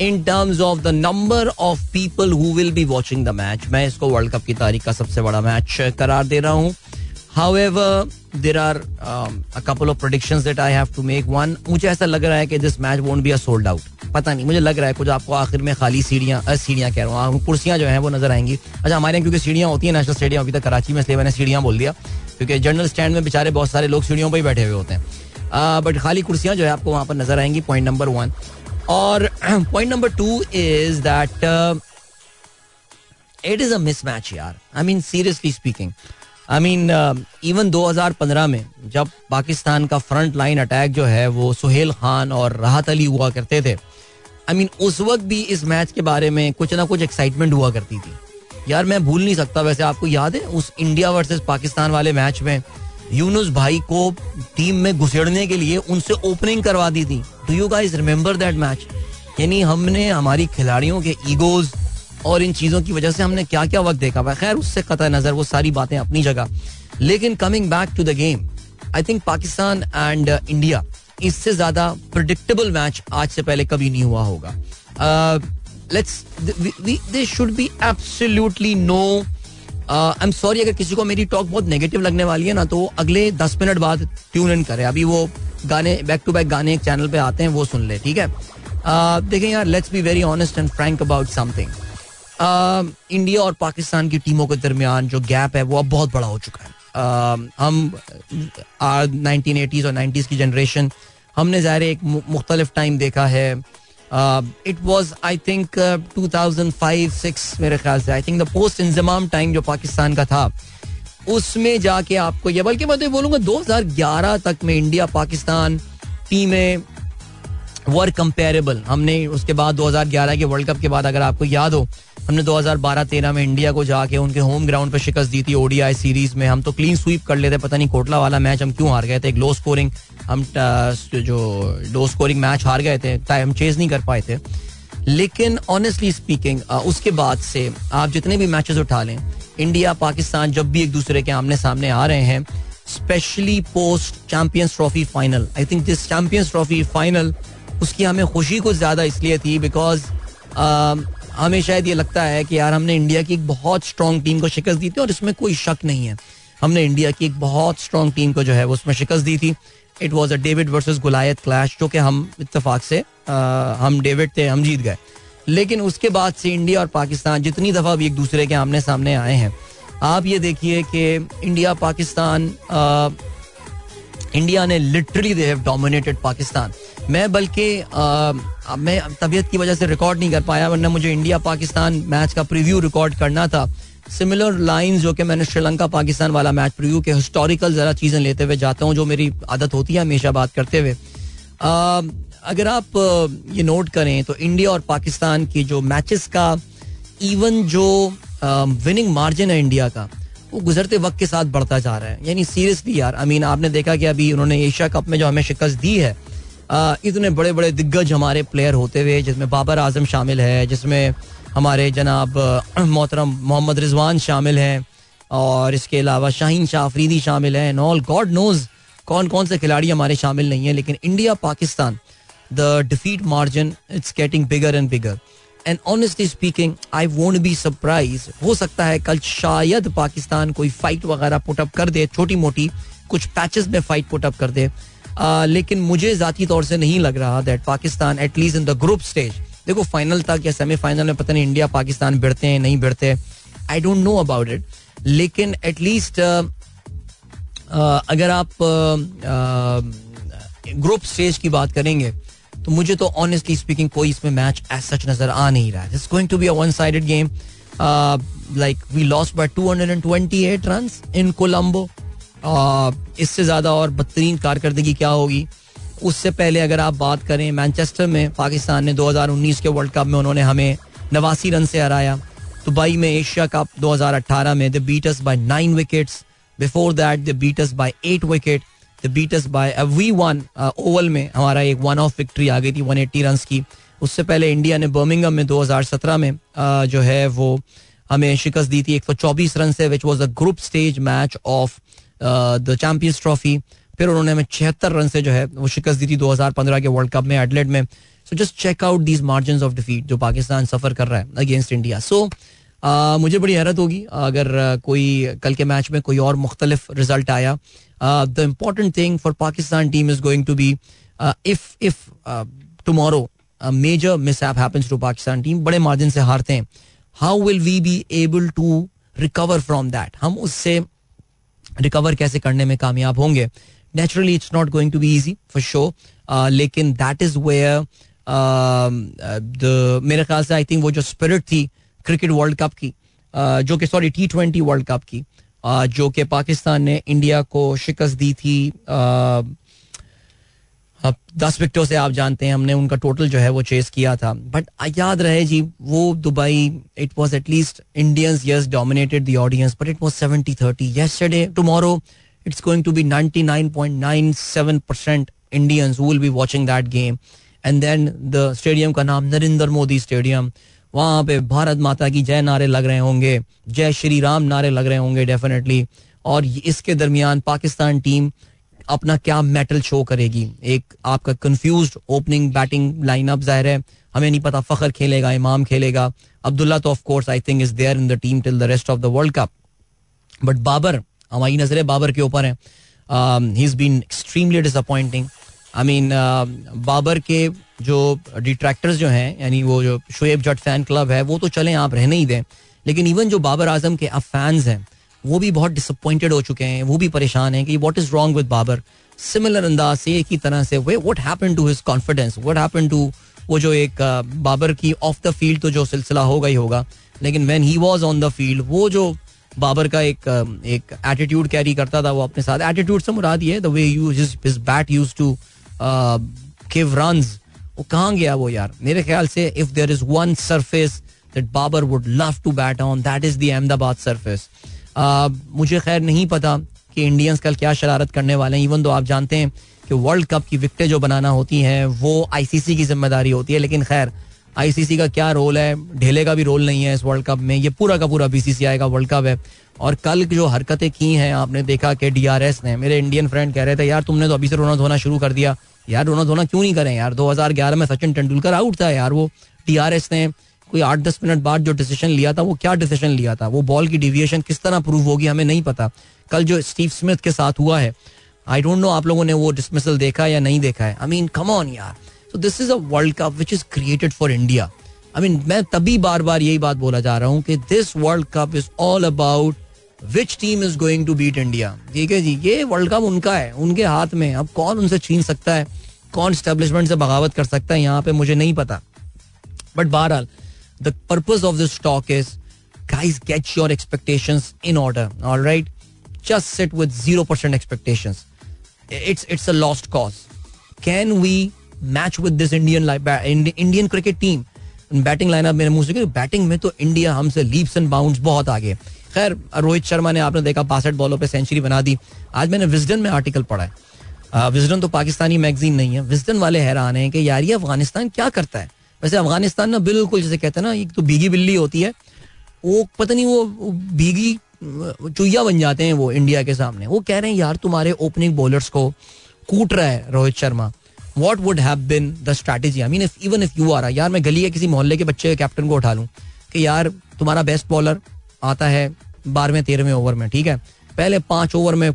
In terms of the number of people who will be watching the match मैं इसको वर्ल्ड कप की तारीख का सबसे बड़ा मैच करार दे रहा हूँ। However, there are um, a couple of predictions that I have to make. One, मुझे ऐसा लग रहा है कि this match won't be a sold out पता नहीं मुझे लग रहा है कुछ आपको आखिर में खाली सीढ़ियाँ सीढ़ियाँ कह रहा हूँ। कुर्सियाँ जो हैं वो नज़र आएँगी। अच्छा हमारे यहाँ क्योंकि सीढ़ियाँ होती है नेशनल स्टेडियम अभी तक कराची में इसलिए मैंने सीढ़ियाँ बोल दिया। क्योंकि जनरल स्टैंड में बेचारे बहुत सारे लोग सीढ़ियों पर ही बैठे हुए होते हैं। बट खाली कुर्सियाँ जो है आपको वहाँ पर नज़र आएँगी पॉइंट नंबर वन और point number two is that it is a mismatch यार। I mean seriously speaking I mean even 2015 में जब पाकिस्तान का फ्रंट लाइन अटैक जो है वो सुहेल खान और राहत अली हुआ करते थे आई I मीन mean, उस वक्त भी इस मैच के बारे में कुछ ना कुछ एक्साइटमेंट हुआ करती थी। यार मैं भूल नहीं सकता वैसे आपको याद है उस इंडिया वर्सेस पाकिस्तान वाले मैच में यूनुस भाई को टीम में घुसेड़ने के लिए उनसे ओपनिंग करवा दी थी। Do you guys remember that match यानी हमने हमारी खिलाड़ियों के ईगोज और इन चीज़ों की वजह से हमने क्या क्या वक्त देखा। हुआ खैर उससे कतः नज़र वो सारी बातें अपनी जगह। लेकिन coming back to the game I think Pakistan and India इससे ज़्यादा प्रडिक्टेबल मैच आज से पहले कभी नहीं हुआ होगा। They should be absolutely no I am sorry अगर किसी को मेरी टॉक बहुत नेगेटिव लगने वाली है ना तो अगले दस मिनट बाद ट्यून इन करे। अभी वो गाने बैक टू बैक गाने एक चैनल पे आते हैं वो सुन ले ठीक है? Uh, देखें यार let's be very honest and frank about something India और पाकिस्तान की टीमों के दरमियान जो गैप है वो अब बहुत बड़ा हो चुका है। Uh, हम नाइनटीन एटीज और नाइन्टीज की जनरेशन हमने ज़ाहिर एक मुख्तलिफ़ टाइम देखा है। It was I think two thousand five six मेरे ख्याल से। I think the post Inzamam time जो पाकिस्तान का था उसमें जाके आपको ये बल्कि मैं तो बोलूँगा 2011 तक में इंडिया पाकिस्तान टीमें वर कंपेरेबल हमने उसके बाद 2011 के वर्ल्ड कप के बाद अगर आपको याद हो हमने 2012-13 में इंडिया को जाके उनके होम ग्राउंड पर शिकस्त दी थी ओडीआई सीरीज़ में। हम तो क्लीन स्वीप कर लेते, पता नहीं कोटला वाला मैच हम क्यों हार गए थे? एक लो स्कोरिंग हम जो लो स्कोरिंग मैच हार गए थे हम चेज नहीं कर पाए थे। लेकिन ऑनेस्टली स्पीकिंग उसके बाद से आप जितने भी मैचेस उठा लें, इंडिया, पाकिस्तान जब भी एक दूसरे के आमने सामने आ रहे हैं specially post champions trophy final I think this champions trophy final उसकी हमें खुशी कुछ ज़्यादा इसलिए थी बिकॉज़ हमें शायद ये लगता है कि यार हमने इंडिया की एक बहुत स्ट्रॉन्ग टीम को शिकस्त दी थी और इसमें कोई शक नहीं है। हमने इंडिया की एक बहुत स्ट्रॉन्ग टीम को जो है उसमें शिकस्त दी थी। It was a David versus Goliath clash जो कि हम इतफाक से आ, हम डेविड थे हम जीत गए। लेकिन उसके बाद से इंडिया और पाकिस्तान जितनी दफ़ा भी एक दूसरे के आमने सामने आए हैं आप ये देखिए कि इंडिया पाकिस्तान इंडिया ने literally they have dominated Pakistan मैं बल्कि मैं तबीयत की वजह से रिकॉर्ड नहीं कर पाया, वरना मुझे इंडिया पाकिस्तान मैच का प्रीव्यू रिकॉर्ड करना था। सिमिलर लाइन जो कि मैंने श्रीलंका पाकिस्तान वाला मैच प्रीव्यू के हिस्टोरिकल जरा चीज़ें लेते हुए जाता हूँ, जो मेरी आदत होती है हमेशा बात करते हुए। अगर आप ये नोट करें तो इंडिया और पाकिस्तान की जो मैचेस का इवन जो विनिंग मार्जिन है इंडिया का वो गुजरते वक्त के साथ बढ़ता जा रहा है। यानी सीरियसली यार आई मीन आपने देखा कि अभी उन्होंने एशिया कप में जो हमें शिकस्त दी है इतने बड़े बड़े दिग्गज हमारे प्लेयर होते हुए, जिसमें बाबर आज़म शामिल है, जिसमें हमारे जनाब मोहतरम मोहम्मद रिजवान शामिल हैं, और इसके अलावा शाहीन शाह अफरीदी शामिल हैं एंड ऑल गॉड नोज़ कौन कौन से खिलाड़ी हमारे शामिल नहीं है, लेकिन India Pakistan the defeat margin it's getting bigger and bigger and honestly speaking I won't be surprise हो सकता है कल शायद पाकिस्तान कोई फाइट वगैरह पुटअप कर दे छोटी मोटी कुछ पैचेस में फाइट पुटअप कर दे। लेकिन मुझे जाती तौर से नहीं लग रहा that Pakistan at least in the group stage देखो फाइनल तक या सेमीफाइनल में पता नहीं इंडिया पाकिस्तान भिड़ते हैं, नहीं भिड़ते। I don't know about it लेकिन एटलीस्ट अगर आप ग्रुप स्टेज की बात करेंगे तो मुझे तो ऑनेस्टली स्पीकिंग कोई इसमें मैच एज सच नज़र आ नहीं रहा। है going to be a one sided game like we lost by 228 runs in Colombo इससे ज़्यादा और बदतरीन कारकर्दगी क्या होगी? उससे पहले अगर आप बात करें मैनचेस्टर में, पाकिस्तान ने 2019 के वर्ल्ड कप में उन्होंने हमें नवासी रन से हराया। दुबई में एशिया कप 2018 में they beat us by nine wickets before that they beat us by eight wicket they beat us by we won Oval में हमारा एक वन ऑफ़ विक्ट्री आ गई थी 180 रन की। उससे पहले इंडिया ने बर्मिंगम में 2017 में uh, जो है वो हमें शिकस्त दी थी एक सौ चौबीस रन से which was a group stage match of the champions trophy फिर उन्होंने हमें छिहत्तर रन से जो है वो शिकस्त दी थी 2015 के वर्ल्ड कप में एडलेट में। So just check out these margin of defeat जो पाकिस्तान सफ़र कर रहा है अगेंस्ट इंडिया सो मुझे बड़ी हैरत होगी अगर uh, कोई कल के मैच में कोई और मुख्तलिफ़ रिज़ल्ट आया। The important thing for Pakistan team is going to be if if tomorrow major miss happens to Pakistan team बड़े मार्जिन से हारते हैं how will we be able to recover from that हम उससे रिकवर कैसे करने में कामयाब होंगे naturally it's not going to be easy for sure लेकिन दैट इज़ वेयर मेरे ख्याल से आई थिंक वो जो स्पिरिट थी क्रिकेट वर्ल्ड कप की uh, जो कि sorry T twenty world cup की uh, जो कि पाकिस्तान ने इंडिया को शिकस्त दी थी दस विकटों से आप जानते हैं, हमने उनका टोटल जो है वो चेस किया था। बट याद रहे जी, वो Dubai it was at least Indians yes dominated the audience but it was 70 30 yesterday tomorrow it's going to be 99.97 percent Indians will be watching that game and then the stadium का नाम नरेंद्र मोदी स्टेडियम वहाँ पे भारत माता की जय नारे लग रहे होंगे, जय श्री राम नारे लग रहे होंगे डेफिनेटली और इसके दरमियान पाकिस्तान टीम अपना क्या मेटल शो करेगी? एक आपका कंफ्यूज ओपनिंग बैटिंग लाइनअप ज़ाहिर है। हमें नहीं पता फखर खेलेगा, इमाम खेलेगा। अब्दुल्ला तो of course I think is there in the team till the rest of the world cup but Babar हमारी नज़रें बाबर के ऊपर हैं। He is been extremely disappointing I mean Babar के जो डिट्रैक्टर्स जो हैं, यानी वो जो शुएब जट फ़ैन क्लब है, वो तो चलें आप, रहने ही दें। लेकिन इवन जो बाबर आज़म के अब फैंस हैं, वो भी बहुत डिसअपॉइंटेड हो चुके हैं, वो भी परेशान हैं कि what is wrong with Babar? Similar अंदाज से, एक ही तरह से वे what happen to his confidence what happen to वो जो एक बाबर की ऑफ़ द फ़ील्ड तो जो सिलसिला होगा ही होगा, लेकिन when he was on the field वो जो बाबर का एक एक एटीट्यूड कैरी करता था, वो अपने साथ। एटीट्यूड से मुराद ये the way you his bat use to give runs वो कहाँ गया वो यार? मेरे ख्याल से if there is one surface that Babar would love to bat on that is the Ahmedabad surface मुझे खैर नहीं पता कि इंडियंस कल क्या शरारत करने वाले हैं। इवन तो आप जानते हैं कि वर्ल्ड कप की विकटें जो बनाना होती हैं, वो आईसीसी की ज़िम्मेदारी होती है, लेकिन खैर आईसीसी का क्या रोल है? ढेले का भी रोल नहीं है इस वर्ल्ड कप में। ये पूरा का पूरा बीसीसीआई का वर्ल्ड कप है। और कल जो हरकतें की हैं, आपने देखा कि डीआरएस ने, मेरे इंडियन फ्रेंड कह रहे थे, यार, तुमने तो अभी से रोना धोना शुरू कर दिया। यार रोना धोना क्यों नहीं करें यार? 2011 में सचिन तेंदुलकर आउट था यार वो। डीआरएस ने कोई आठ दस मिनट बाद जो डिसीज़न लिया था, वो क्या डिसीज़न लिया था? वो बॉल की डिविएशन किस तरह प्रूव होगी, हमें नहीं पता। कल जो स्टीव स्मिथ के साथ हुआ है आई डोंट नो आप लोगों ने वो डिसमिसल देखा या नहीं देखा है। आई मीन कम ऑन यार। So this is a world cup which is created for India I mean मैं तभी बार बार यही बात बोला जा रहा हूँ कि this world cup is all about which team is going to beat India ठीक है जी? ये वर्ल्ड कप उनका है, उनके हाथ में अब कौन उनसे छीन सकता है? कौन स्टेब्लिशमेंट से बगावत कर सकता है? यहाँ पे मुझे नहीं पता। बट बहरहाल the purpose of this talk is guys, get your expectation in order all right just sit with 0% expectations. It's it's a lost cause. Can we match with this Indian Indian cricket team batting lineup मेरे मुँह से बैटिंग में तो इंडिया हमसे लीप्स एंड बाउंड्स बहुत आगे खैर, रोहित शर्मा ने आपने देखा बासठ बॉलों पे सेंचुरी बना दी। आज मैंने विजडन में आर्टिकल पढ़ा है। विजडन तो पाकिस्तानी मैगजीन नहीं है। विजडन वाले हैरान हैं कि यार ये अफ़गानिस्तान क्या करता है? वैसे अफ़गानिस्तान ना बिल्कुल, जैसे कहते हैं ना, एक तो भीगी बिल्ली होती है। वो पता नहीं, वो भीगी चुईया बन जाते हैं वो इंडिया के सामने। वो कह रहे हैं, यार, तुम्हारे ओपनिंग बॉलर्स को कूट रहा है Rohit Sharma. What would have been the strategy I mean if even if you आ यार मैं गली के किसी मोहल्ले के बच्चे कैप्टन को उठा लूँ कि यार तुम्हारा बेस्ट बॉलर आता है बारहवें तेरहवें ओवर में ठीक है? पहले पाँच ओवर में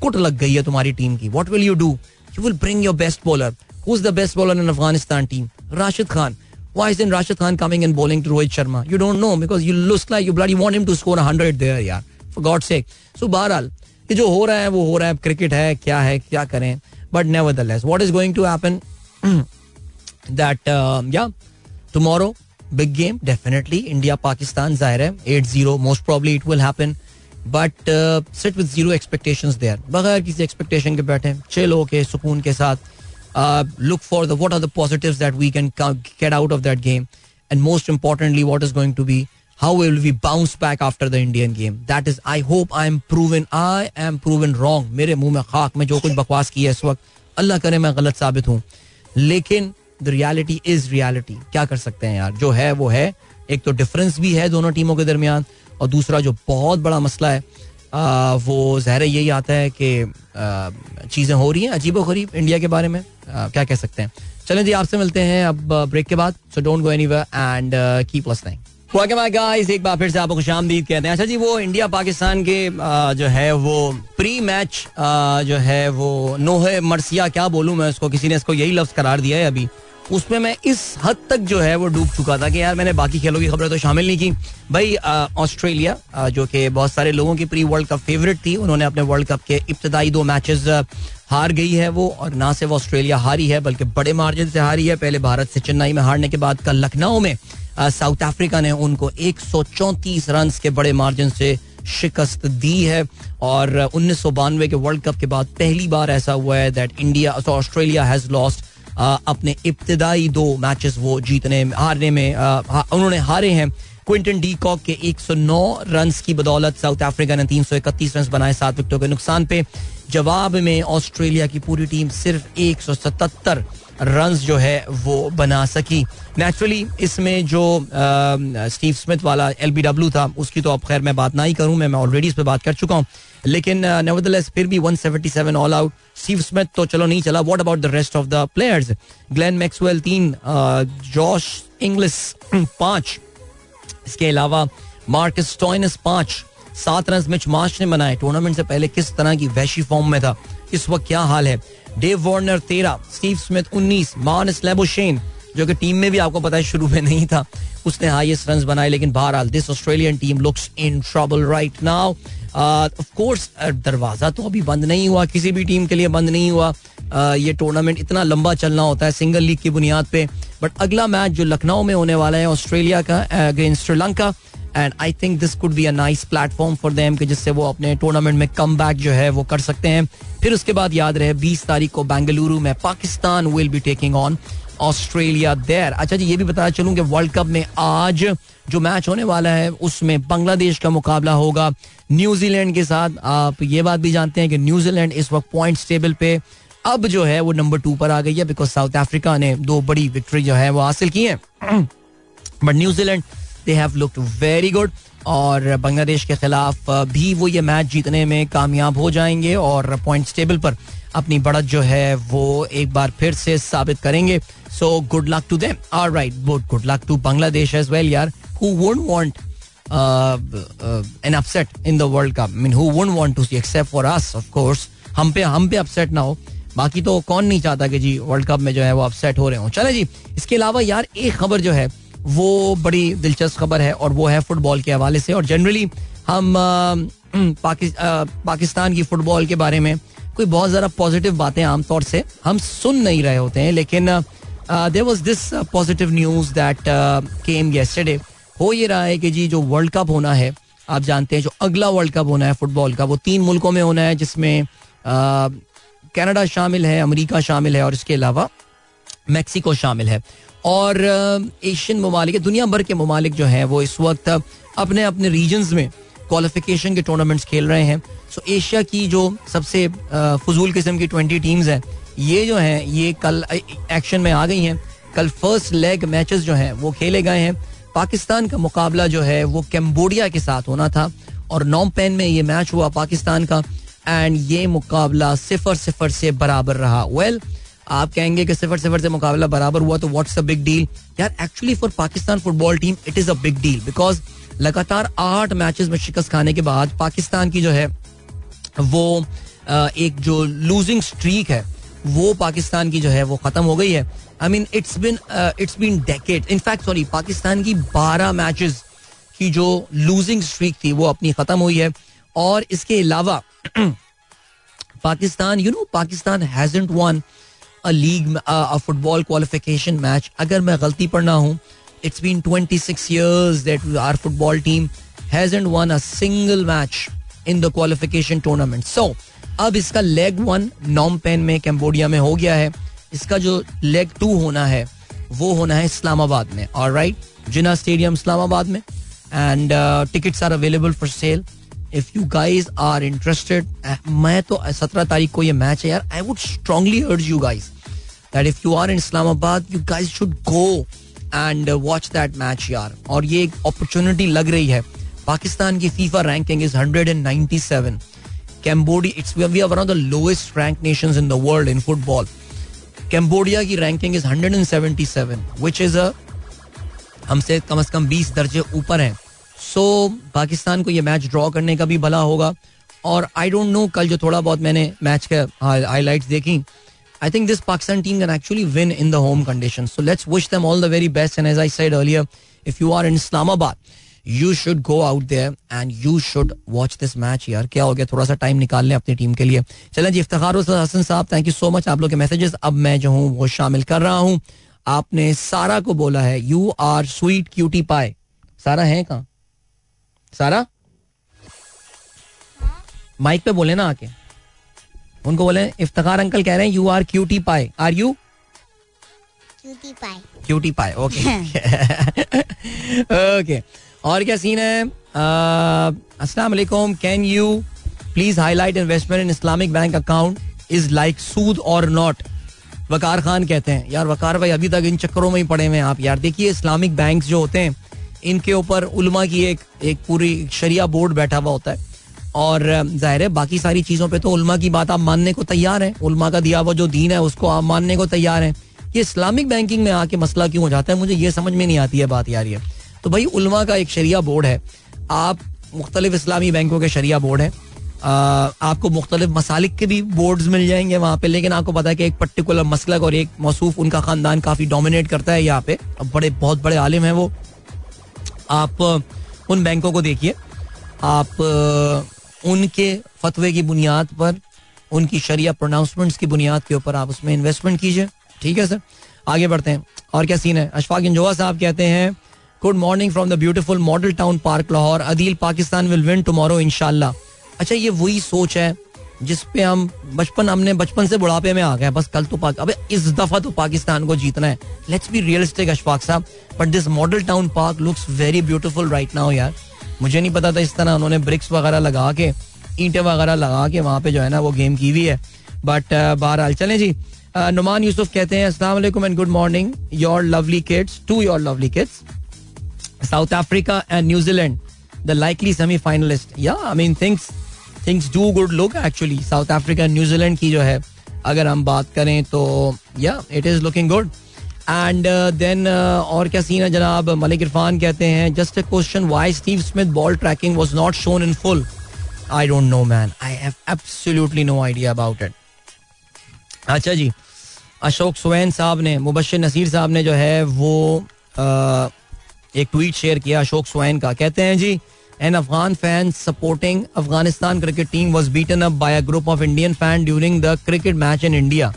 कुट लग गई है तुम्हारी टीम की। What will you do you will bring your best bowler who is the best bowler in Afghanistan team Rashid Khan Why isn't Rashid Khan coming and bowling to Rohit Sharma? You don't know because you look like you bloody want him to score 100 there, यार. For God's sake. So बहरहाल ये जो हो रहा है वो हो रहा है क्रिकेट है क्या है क्या करें? But nevertheless what is going to happen that या tomorrow big game definitely India Pakistan ज़ाहिर है at zero most probably it will happen but sit with zero expectations there बगैर किसी एक्सपेक्टेशन के बैठे चिल होके सुकून के साथ uh, look for the what are the positives that we can get out of that game. And most importantly what is going to be how will we bounce back after the Indian game? That is I hope I am proven I am proven wrong. मेरे मुँह में खाक में जो कुछ बकवास की है इस वक्त अल्लाह करे मैं गलत साबित हूँ। लेकिन द रियलिटी इज़ रियलिटी क्या कर सकते हैं यार? जो है वो है। एक तो डिफरेंस भी है दोनों टीमों के दरमियान और दूसरा जो बहुत बड़ा मसला है आ, वो जहर यही आता है कि चीज़ें हो रही हैं अजीब गरीब इंडिया के बारे में। आ, क्या कह सकते हैं? चलें जी आपसे मिलते हैं अब ब्रेक के बाद so don't go anywhere and keep listening guys एक बार फिर से आपको खुश आमदीद कहते हैं। अच्छा जी, वो इंडिया पाकिस्तान के जो है, वो प्री मैच जो है, वो नोहे मरसिया, क्या बोलूँ मैं उसको? किसी ने इसको यही लफ्ज करार दिया है अभी। उसमें मैं इस हद तक जो है, वो डूब चुका था कि यार, मैंने बाकी खेलों की खबरें तो शामिल नहीं की। भाई ऑस्ट्रेलिया जो कि बहुत सारे लोगों की प्री वर्ल्ड कप फेवरेट थी, उन्होंने अपने वर्ल्ड कप के इब्तदाई दो मैचेस हार गई है वो, और ना सिर्फ़ ऑस्ट्रेलिया हारी है, बल्कि बड़े मार्जिन से हारी है। पहले भारत से चेन्नई में हारने के बाद कल लखनऊ में साउथ अफ्रीका ने उनको एक रन के बड़े मार्जिन से शिकस्त दी है और उन्नीस सौ बानवे के वर्ल्ड कप के बाद पहली बार ऐसा हुआ है that India Australia has lost अपने इब्तदाई दो मैचेस वो जीतने, हारने में उन्होंने हारे हैं। क्विंटन डी कॉक के 109 रन की बदौलत साउथ अफ्रीका ने 331 रन बनाए सात विकेटों के नुकसान पे। जवाब में ऑस्ट्रेलिया की पूरी टीम सिर्फ़ 177 रन जो है वो बना सकी। नेचुरली इसमें जो स्टीव स्मिथ वाला एल था, उसकी तो अब खैर मैं बात ना ही करूँ, मैं ऑलरेडी इस पर बात कर चुका हूँ। लेकिन नेवरदलेस फिर भी 177 ऑल आउट स्टीव स्मिथ तो चलो नहीं चला। What about the rest of the players Glenn Maxwell तीन जॉश इंग्लिस पाँच। इसके अलावा मार्कस टॉइनस पाँच। सात रन मिच मार्च ने बनाए टूर्नामेंट से पहले किस तरह की वैशी फॉर्म में था? इस वक्त क्या हाल है? डेव वार्नर तेरह स्टीव स्मिथ उन्नीस मार्नस लेबोशेन जो कि टीम में भी आपको पता है शुरू में नहीं था उसने हाईएस्ट रन बनाए लेकिन बहरहाल this Australian team looks in trouble right now of course दरवाज़ा तो अभी बंद नहीं हुआ किसी भी टीम के लिए बंद नहीं हुआ। Uh, ये टूर्नामेंट इतना लंबा चलना होता है सिंगल लीग की बुनियाद पे। बट अगला मैच जो लखनऊ में होने वाला है ऑस्ट्रेलिया का against Sri Lanka and I think this could be a nice platform for them कि जिससे वो अपने टूर्नामेंट में कम बैक जो है वो कर सकते हैं। फिर उसके बाद याद रहे 20 तारीख को बेंगलुरु में Pakistan will be taking on Australia there अच्छा जी, ये भी बताना चलूँ कि वर्ल्ड कप में आज जो मैच होने वाला है, उसमें बांग्लादेश का मुकाबला होगा। न्यूजीलैंड के साथ आप ये बात भी जानते हैं कि न्यूजीलैंड इस वक्त पॉइंट टेबल पे अब जो है वो नंबर टू पर आ गई है बिकॉज़ साउथ अफ्रीका ने दो बड़ी विक्ट्री जो है वो हासिल की है। But New Zealand they have looked very good और बांग्लादेश के खिलाफ भी वो ये मैच जीतने में कामयाब हो जाएँगे और पॉइंट टेबल पर अपनी बढ़त जो है वो एक बार फिर से साबित करेंगे। So good luck to them alright good luck to Bangladesh as well यार। Uh, uh, an upset in the World Cup. I mean, who wouldn't want to see, except for us, of course. हम पे हम पे अपसेट ना हो। बाकी तो कौन नहीं चाहता कि जी वर्ल्ड कप में जो है वो अपसेट हो रहे हो। चले जी इसके अलावा यार एक खबर जो है वो बड़ी दिलचस्प खबर है और वो है फुटबॉल के हवाले से। और जनरली हम पाकि, पाकिस्तान की फुटबॉल के बारे में कोई बहुत ज़्यादा पॉजिटिव बातें आमतौर से हम सुन नहीं रहे होते हैं लेकिन there was this positive news that came yesterday हो ये रहा है कि जी जो वर्ल्ड कप होना है आप जानते हैं जो अगला वर्ल्ड कप होना है फुटबॉल का वो तीन मुल्कों में होना है जिसमें कनाडा शामिल है अमेरिका शामिल है और इसके अलावा मैक्सिको शामिल है। और एशियन ममालिक दुनिया भर के ममालिक जो हैं वो इस वक्त अपने अपने रीजन्स में क्वालिफिकेशन के टूर्नामेंट्स खेल रहे हैं। सो एशिया की जो सबसे फजूल किस्म की ट्वेंटी टीम्स हैं ये जो हैं ये कल एक्शन में आ गई हैं। कल फ़र्स्ट लेग मैचेस जो हैं वो खेले गए हैं। पाकिस्तान का मुकाबला जो है वो कैम्बोडिया के साथ होना था और नॉम पेन में ये मैच हुआ पाकिस्तान का एंड ये मुकाबला सिफर सिफर से बराबर रहा। वेल well, आप कहेंगे कि सिफर सिफर से मुकाबला बराबर हुआ तो व्हाट्स अ बिग डील यार actually for Pakistan football team it is a big deal because लगातार आठ मैचेस में शिकस्त खाने के बाद पाकिस्तान की जो है, वो एक जो लूजिंग स्ट्रीक है, वो पाकिस्तान की जो है, वो खत्म हो गई है। I mean it's been it's been decade in fact sorry Pakistan की बारह मैचेस की जो लूजिंग स्ट्रीक थी, वो अपनी खत्म हुई है। और इसके अलावा, Pakistan you know Pakistan hasn't won league football qualification match अगर मैं गलती पर ना हूँ it's been 26 years that our football team hasn't won a single match in the qualification tournament so अब इसका लेग वन नॉम पेन में कैम्बोडिया में हो गया है इसका जो लेग टू होना है वो होना है इस्लामाबाद में और राइट जिना स्टेडियम इस्लामाबाद में and tickets are available for sale if you guys are interested मैं तो सत्रह तारीख को ये मैच है यार। I would strongly urge you guys that if you are in Islamabad you guys should go and watch that match यार। और ये एक अपॉर्चुनिटी लग रही है। पाकिस्तान की FIFA ranking is 197 Cambodia it's we are one of the lowest rank nation in the world in football Cambodia की ranking is hundred and seventy seven which is a हमसे कम अज कम 20 दर्जे ऊपर है। सो पाकिस्तान को ये मैच ड्रॉ करने का भी भला होगा। और आई डोंट नो कल जो थोड़ा बहुत मैंने मैच के हाईलाइट देखी I think this Pakistan team can actually win in the home condition so let's wish them all the very best and as I said earlier if you are in Islamabad you should go out there and you should watch this match यार क्या हो गया थोड़ा सा टाइम निकाल लें अपनी टीम के लिए चलें जी Iftar Hasan Sahab thank you so much आप लोग के मैसेजेस अब मैं जो हूँ वो शामिल कर रहा हूँ आपने सारा को बोला है you are sweet cutie pie Sara है कहाँ सारा? माइक पे बोले ना आके। उनको बोले इफ्तार अंकल कह रहे हैं you are cutie pie are you cutie pie cutie pie okay okay और क्या सीन है? अस्सलाम वालेकुम can you please highlight investment in Islamic bank account is like सूद और नॉट वकार खान कहते हैं यार वकार भाई अभी तक इन चक्करों में ही पड़े हुए हैं आप। यार देखिए इस्लामिक बैंक जो होते हैं इनके ऊपर उलमा की एक एक पूरी शरिया बोर्ड बैठा हुआ होता है। और ज़ाहिर है, बाकी सारी चीज़ों पे तो उलमा की बात आप मानने को तैयार हैं। उलमा का दिया हुआ जो दीन है, उसको आप मानने को तैयार हैं। ये इस्लामिक बैंकिंग में आके मसला क्यों हो जाता है? मुझे ये समझ में नहीं आती है बात, यार ये। तो भाई, उलमा का एक शरिया बोर्ड है। आप मुख्तलिफ़ इस्लामी बैंकों के शरिया बोर्ड है। आपको मुख्तलिफ़ मसालिक के भी बोर्ड्स मिल जाएँगे वहाँ पे, लेकिन आपको पता है कि एक पर्टिकुलर मसलक और एक मौसूफ, उनका खानदान काफ़ी डोमिनेट करता है यहाँ पे। बड़े, बहुत बड़े आलिम हैं वो। आप उन बैंकों को देखिए। आप उनके फतवे की बुनियाद पर, उनकी शरिया प्रोनाउंसमेंट्स की बुनियाद के ऊपर आप उसमें इन्वेस्टमेंट कीजिए। ठीक है सर आगे बढ़ते हैं। और क्या सीन है? अशफाक इंजोआ साहब कहते हैं good morning from the beautiful Model Town Park Lahore Adeel, Pakistan will win tomorrow इनशाला अच्छा ये वही सोच है जिस पे हम बचपन, हमने बचपन से बुढ़ापे में आ गए बस कल तो पाक, अबे इस दफ़ा तो पाकिस्तान को जीतना है। लेट्स बी रियलिस्टिक अशफाक साहब। But this Model Town Park looks very beautiful right now यार। मुझे नहीं पता था इस तरह उन्होंने ब्रिक्स वगैरह लगा के, ईंटें वगैरह लगा के वहाँ पे जो है ना वो गेम की हुई है। बट बहरहाल, चले जी। नुमान यूसुफ कहते हैं वालेकुम and good morning your lovely kids to your lovely kids South Africa and New Zealand the likely semifinalist या I mean things things do good look actually South Africa New Zealand की जो है अगर हम बात करें तो या it is looking good and then और क्या सीन है जनाब? मलिक इरफान कहते हैं just a question why Steve Smith ball tracking was not shown in full I don't know man I have absolutely no idea about it अच्छा जी अशोक सुवैन साहब ने मुबशर नसीर साहब ने जो है वो uh, एक ट्वीट शेयर किया अशोक सुवैन का। कहते हैं जी an Afghan fan supporting Afghanistan cricket team was beaten up by a group of Indian fans during the cricket match in India.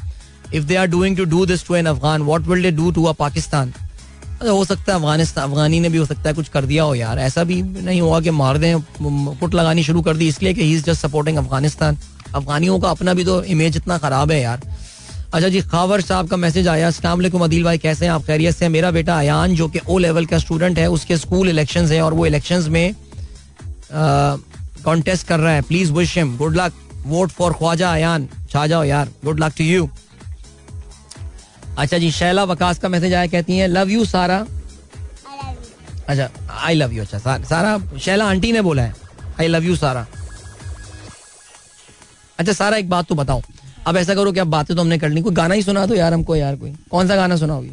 If they are doing to do this to an Afghan, what will they do to a Pakistan? हो सकता है अफ़गानिस्तान अफगानी ने भी हो सकता है कुछ कर दिया हो यार। ऐसा भी नहीं हुआ कि मार दें कुट लगानी शुरू कर दी इसलिए कि he is just supporting Afghanistan अफगानियों का अपना भी तो इमेज इतना खराब है यार। अच्छा जी खावर साहब का मैसेज आया अस्सलाम अदील भाई कैसे हैं आप? खैरियत से मेरा बेटा अयान जो कि ओ लेवल का स्टूडेंट है उसके स्कूल इलेक्शन हैं और वो इलेक्शन में कॉन्टेस्ट कर रहा है। Please wish him good luck vote for Khawaja Ayan छा जाओ यार गुड लक टू यू अच्छा जी शैला वकास का मैसेज आया कहती हैं लव यू सारा अच्छा आई लव यू अच्छा सारा, सारा शैला आंटी ने बोला है आई लव यू सारा अच्छा सारा एक बात तो बताओ। अब ऐसा करो कि अब बातें तो हमने कर ली। कोई गाना ही सुना दो यार हमको यार कोई। कौन सा गाना सुनाओगी?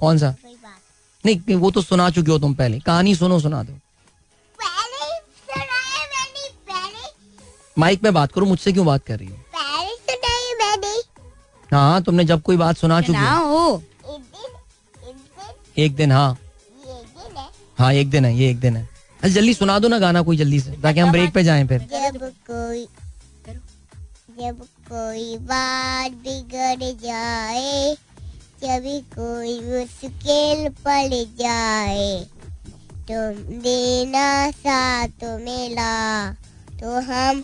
कौन सा? नहीं वो तो सुना चुके हो तुम पहले। कहानी सुनो सुना दो। माइक पे बात करो मुझसे क्यों बात कर रही हो? हाँ तुमने जब कोई बात सुना चुकी हो। एक दिन हाँ। हाँ एक दिन है ये एक दिन है। अच्छा जल्दी सुना दो ना गाना कोई जल्दी से ताकि हम ब्रेक पे जाएँ फिर। जब कोई जब कोई बात बिगड़ जाए जब कोई मुश्किल पड़ जाए तुम देना साथ मिला तो हम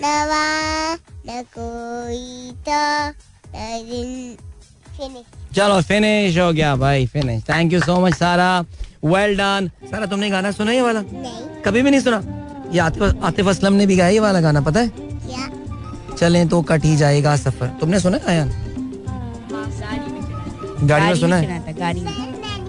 नवा न कोई था चलो फिनिश हो गया भाई finish thank you so much Sara well done Sara तुमने गाना सुना ये वाला? नहीं। कभी भी नहीं सुना? ये आतिफ आतिफ असलम ने भी गाया ये वाला गाना पता है? क्या? चलें तो कट ही जाएगा सफ़र। तुमने सुना है आयान? गाड़ी में सुना है? गाड़ी में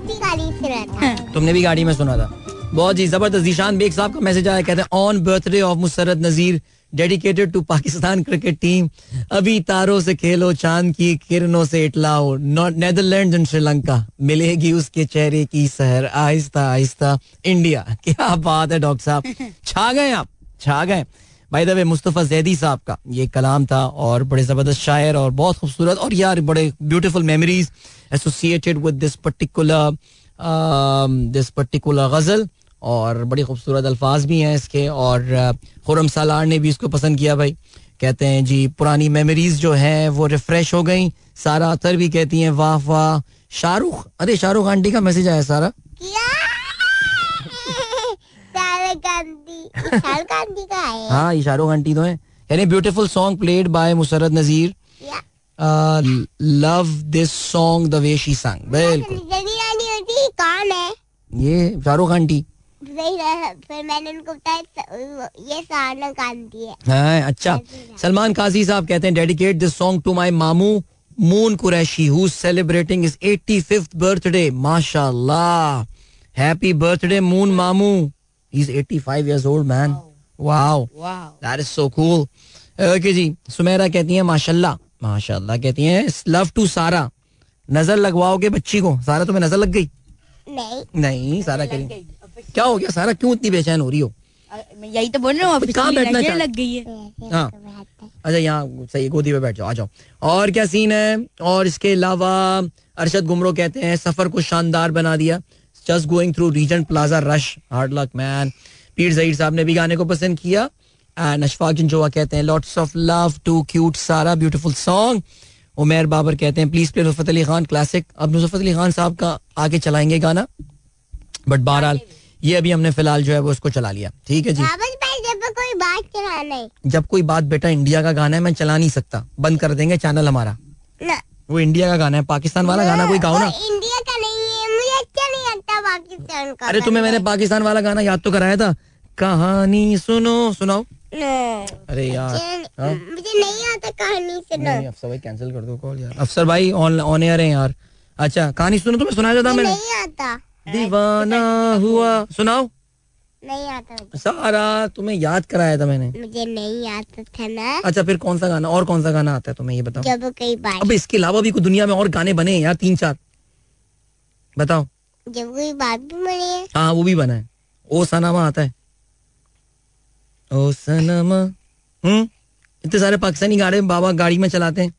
भी गाड़ी सुना था तुमने भी गाड़ी में सुना था। बहुत जी ज़बरदस्त जीशान बेग साहब का मैसेज आया कहते हैं on birthday of Musarrat Nazir dedicated to Pakistan cricket team. अभी तारों से खेलो चाँद की किरणों से इटलाओ। Netherland and Sri Lanka. मिलेगी उसके चेहरे की सहर। आहिस्ता आहिस्ता। इंडिया। क्या बात है डॉक्टर साहब। छा गए आप। छा गए। भाई दबे मुस्तफ़ा जैदी साहब का ये कलाम था और बड़े ज़बरदस्त शायर और बहुत खूबसूरत और यार बड़े beautiful memories associated with this particular this particular ghazal. और बड़ी खूबसूरत अल्फाज भी हैं इसके और खुरम सालार ने भी इसको पसंद किया भाई। कहते हैं जी पुरानी मेमोरीज जो हैं वो रिफ्रेश हो गई। सारा अतर भी कहती हैं वाह वाह शाहरुख अरे शाहरुख आंटी का मैसेज आया सारा। है? हाँ ये शाहरुख आंटी तो है। यानी beautiful song played by Musarrat Nazir. Love this song the way she sang बिल्कुल। ये शाहरुख आंटी। फिर मैंने उनको बताया ये शाहरुख गांधी है। हाँ अच्छा। सलमान काजी साहब कहते हैं dedicate this song to my मामू Moon Qureshi who celebrating his 85th birthday माशाल्लाह। हैप्पी बर्थडे मून मामू। He is 85 years old man wow that is so cool okay जी सुमेरा कहती हैं माशाल्लाह माशाल्लाह कहती हैं लव टू सारा नज़र लगवाओगे बच्ची को? सारा तुम्हें नज़र लग गई? नहीं। नहीं सारा करें क्या हो गया? सारा क्यों इतनी बेचैन हो रही हो? मैं यही तो बोल रहा हूँ कहाँ बैठना लग गई है। हाँ। तो बात है। अच्छा यहाँ सही गोदी पे बैठ जाओ आ जाओ। और क्या सीन है? और इसके अलावा अरशद गुमरो कहते हैं सफ़र को शानदार बना दिया। Just going through region plaza rush hard luck man Pir Zaheer साहब ने भी गाने को पसंद किया। एंड अशफाक जिनजोवा कहते हैं lots of love to cute Sara beautiful song Umer Babar कहते हैं please play Nusrat Ali Khan classic अब नुसरत अली खान साहब का आगे चलाएँगे गाना। बट बहरहाल ये अभी हमने फ़िलहाल जो है वो उसको चला लिया। ठीक है जी। जब कोई बात नहीं। जब कोई बात बेटा इंडिया का गाना है मैं चला नहीं सकता। बंद कर देंगे चैनल हमारा। ना। वो इंडिया का गाना है पाकिस्तान वाला गाना कोई गाओ ना। इंडिया का नहीं है मुझे अच्छा नहीं लगता पाकिस्तान का अरे तुम्हें मैंने पाकिस्तान वाला गाना याद तो कराया था। कहानी सुनो सुनाओ। अरे यार मुझे हाँ? नहीं आता कहानी सुनो। अफसर भाई कैंसिल कर दो कॉल यार। अफसर भाई ऑन ऑन एयर है यार। अच्छा कहानी सुनो तुम्हें सुनाया था मुझे मैंने? नहीं आता। दीवाना हुआ। सुनाओ। नहीं आता सारा तुम्हें याद कराया था मैंने। मुझे नहीं आता था ना। अच्छा फिर कौन सा गाना और कौन सा गाना आता है तुम्हें ये बताओ। जब कोई बात अब इसके अलावा भी कोई दुनिया में और गाने बने हैं यार तीन चार। बताओ। जब कोई बात भी बनी है। हाँ वो भी बना है। ओ सनामा आता है। ओ सनामा। हम्म? इतने सारे पाकिस्तानी गाड़े बाबा गाड़ी में चलाते हैं।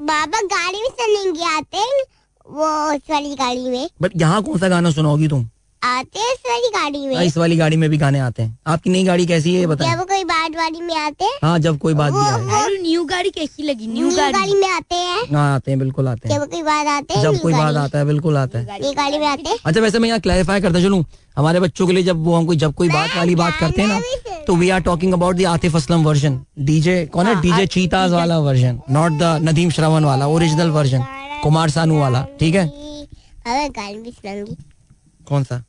बाबा गाड़ी में चलेंगे आते हैं। वो उस वाली गाड़ी में। बट यहाँ कौन सा गाना सुनाओगी तुम? आते हैं उस वाली गाड़ी में। हाँ, इस वाली गाड़ी में भी गाने आते हैं। आपकी नई गाड़ी कैसी है ये बताएँ। जब कोई बात वाली में आते हैं। हाँ जब कोई बात भी आए न्यू गाड़ी कैसी लगी? न्यू गाड़ी। में आते हैं। हाँ आते हैं बिल्कुल आते हैं। जब कोई बात आते हैं जब कोई बात आता है बिल्कुल आता है। न्यू गाड़ी में आते हैं। अच्छा वैसे मैं यहाँ क्लैरिफाई करता चलूँ। हमारे बच्चों के लिए जब वो हमको जब कोई बात वाली बात करते हैं ना तो we are talking about the Atif Aslam version DJ कौन है? डीजे चीताज वाला version not the Nadeem Shravan वाला ओरिजिनल वर्जन कुमार सानू वाला ठीक है? हमें गाड़ी भी सुनाऊँगी। कौन सा?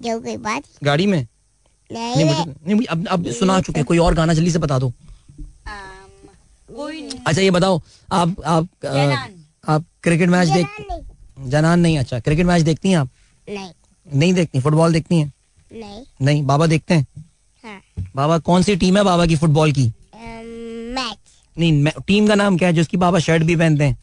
जब कोई बात? गाड़ी में? नहीं नहीं मुझे नहीं मुझे अब अब सुना चुके कोई और गाना जल्दी से बता दो। अच्छा ये बताओ आप आप आप क्रिकेट मैच देख जनान नहीं। अच्छा क्रिकेट मैच देखती हैं आप? नहीं। नहीं देखती फुटबॉल देखती हैं? नहीं। नहीं बाबा देखते हैं? हाँ। बाबा कौन सी टीम है बाबा की फुटबॉल की? मैच। नहीं टीम का नाम क्या है जिसकी बाबा शर्ट भी पहनते हैं?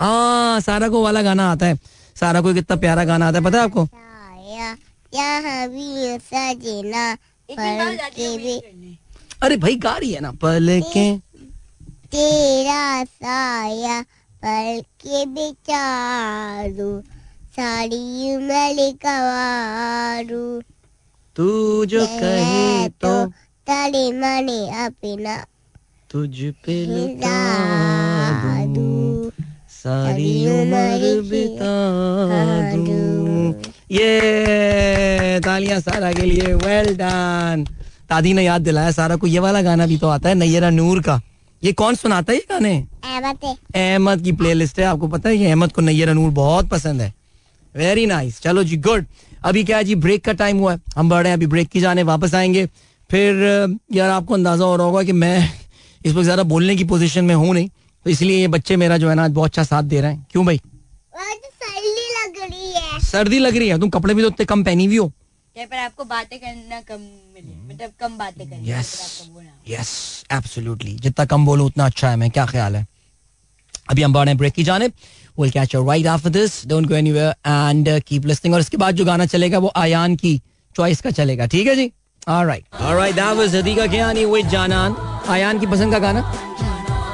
हाँ। सारा को वाला गाना आता है। सारा को कितना प्यारा गाना आता है पता है आपको? साया यहाँ भी सजना पर के भी। अरे भाई गा रही है ना पल के तेरा साया पर के बेचारू साड़ी उमर कवारू तू जो कहे तो तड़े मने अपना तुझ पे दूँ दूँ सारी उम्र बिता दूँ। ये तालियाँ सारा के लिए वेल डन दादी ने याद दिलाया सारा को ये वाला गाना भी तो आता है नैयरा नूर का। ये कौन सुनाता है ये गाने? अहमद है। अहमद की प्लेलिस्ट है आपको पता है ये अहमद को नैयरा नूर बहुत पसंद है। वेरी नाइस चलो जी गुड अभी क्या है जी ब्रेक का टाइम हुआ है। हम बढ़ रहे हैं अभी ब्रेक की जाने वापस आएँगे। फिर यार आपको अंदाज़ा हो रहा होगा कि मैं इस वक्त ज़्यादा बोलने की पोजीशन में हूँ नहीं तो इसलिए ये बच्चे मेरा जो है ना आज बहुत अच्छा साथ दे रहे हैं। क्यों भाई? सर्दी लग रही है। सर्दी लग रही है? तुम कपड़े भी तो उतने कम पहनी हुई हो। क्या पर आपको बातें करना कम मिले। मतलब कम बातें करनी यस अगर आपको बोलना यस एब्सोल्युटली जितना कम बोलो उतना अच्छा है। मैं क्या ख्याल है? अभी हम बढ़े ब्रेक की जाने। Will catch you right after this don't go anywhere and keep listening और इसके बाद जो गाना चलेगा वो आयान की चॉइस का चलेगा। ठीक है जी? Alright alright that was Hadiqa Kiani with Janan Ayan की पसंद का गाना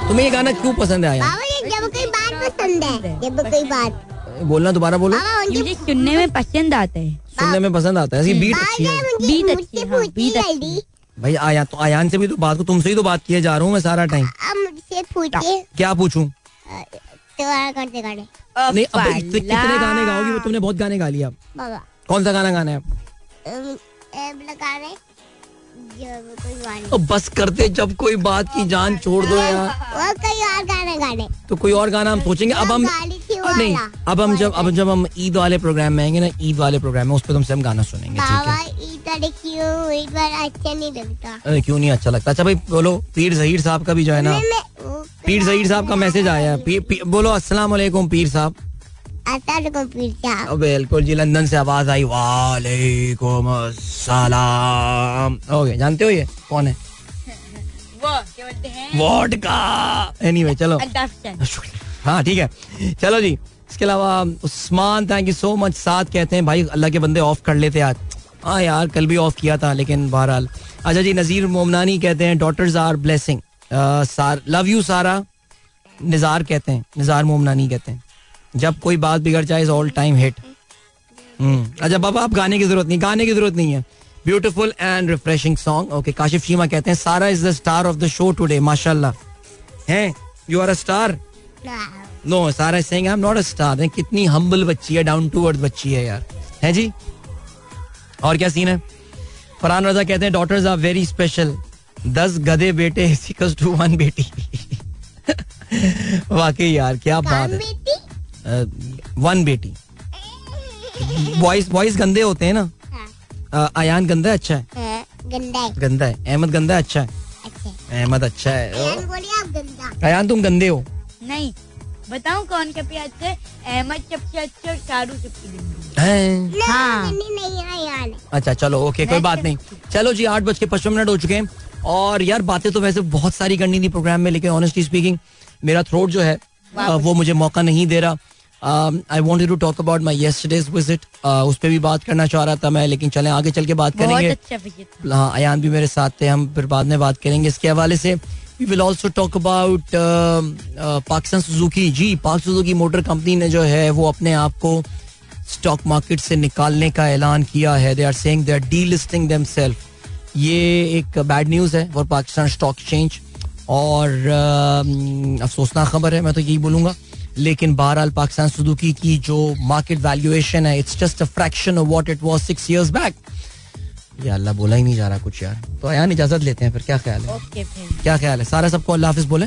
तुम्हें ये गाना क्यों पसंद है आयान बाबा ये जब कोई बात पसंद है जब कोई बात बोलना दोबारा बोलो मुझे मुझे सुनने में पसंद आता है सुनने में पसंद आता है इसकी बीट अच्छी है बीत अच्छी है, हाँ, अच्छी भाई आया तो आयान से भी तो बात को तुमसे ही तो बात किए जा रहा हूँ मैं सारा टाइम मुझसे पूछिए क्या पूछूँ तुम्हारा कौन से गाने नहीं अब कितने गाने गाओगी वो तुमने बहुत गाने गा लिया बाबा कौन सा गाना गाना है अब? लगा रहे अब बस करते जब कोई बात की जान छोड़ दो यार। कई और गाने गाने तो कोई और गाना हम सोचेंगे? अब हम नहीं अब हम जब अब जब हम ईद वाले प्रोग्राम में आएँगे ना ईद वाले प्रोग्राम में उस पर तुमसे हम गाना सुनेंगे अच्छा नहीं लगता। अरे क्यों नहीं अच्छा लगता? अच्छा भाई बोलो पीर जहीर साहब का भी जो है ना। पीर जहीर साहब का मैसेज आया है। बोलो वालेकुम पीर साहब। बिल्कुल जी लंदन से आवाज़ आई। वालेकुम अस्सलाम। ओके जानते हो ये? कौन है? वो क्या बोलते हैं? वोट का एनीवे चलो हाँ ठीक है। चलो जी इसके अलावा Usman thank you so much साथ कहते हैं भाई अल्लाह के बंदे ऑफ़ कर लेते आज। हाँ यार कल भी ऑफ़ किया था लेकिन बहरहाल। अच्छा जी नज़ीर मोमनानी कहते हैं daughters are blessing love you Sara. Nizar कहते हैं निज़ार मोमनानी कहते हैं। जब कोई बात बिगड़ जाए ऑल टाइम हिट अच्छा बाबा आप गाने की ज़रूरत नहीं गाने की ज़रूरत नहीं है। Beautiful and refreshing song okay Kashif Sheema कहते हैं Sara is the star of the show today माशाल्लाह. हैं? You are a star no Sara saying I am not a star कितनी हम्बल बच्ची है डाउन टू अर्थ बच्ची है यार। है जी? और क्या सीन है? फरहान रजा कहते हैं डॉटर्स आर वेरी स्पेशल दस गधे बेटे टू वन बेटी. वाकई यार क्या बात है। वन बेटी। बॉयज़ बॉयज़ गंदे होते हैं ना? हाँ। अ, अयान गंदा है अच्छा है? हाँ, गंदा है। अहमद गंदा है अच्छा है? अच्छा अहमद अच्छा है। यार बोलिए आप गंदा। अयान तुम गंदे हो। नहीं बताऊँ कौन सबसे अच्छे अहमद सबसे अच्छे और शाहरुख सबसे गंदे। हाँ। नहीं नहीं है। यार। अच्छा चलो ओके कोई बात नहीं। चलो जी आठ बज के पचपन मिनट हो चुके हैं। और यार बातें तो वैसे बहुत सारी करनी थी प्रोग्राम में लेकिन ऑनेस्टली स्पीकिंग मेरा थ्रोट जो है वो मुझे मौका नहीं दे रहा। I want to talk about my yesterday's visit उस पर भी बात करना चाह रहा था मैं लेकिन चले आगे चल के बात करेंगे। अच्छा हाँ अयान भी मेरे साथ थे हम फिर बाद में बात करेंगे इसके हवाले से। We will also talk about Pakistan Suzuki ji Pak Suzuki motor company ने जो है वो अपने आप को स्टॉक मार्केट से निकालने का ऐलान किया है। They are saying they are delisting them ये एक बैड न्यूज़ है फॉर पाकिस्तान स्टॉक एक्सचेंज और अम, अफसोसनाक खबर है मैं तो यही बोलूँगा। लेकिन बहरहाल पाकिस्तान सुदुकी की जो मार्केट वैल्यूएशन है it's just a fraction of what it was six years back या अल्लाह बोला ही नहीं जा रहा कुछ यार। तो यान इजाज़त लेते हैं फिर क्या ख्याल है? ओके क्या ख्याल है? सारा सबको अल्लाह हाफिज बोले?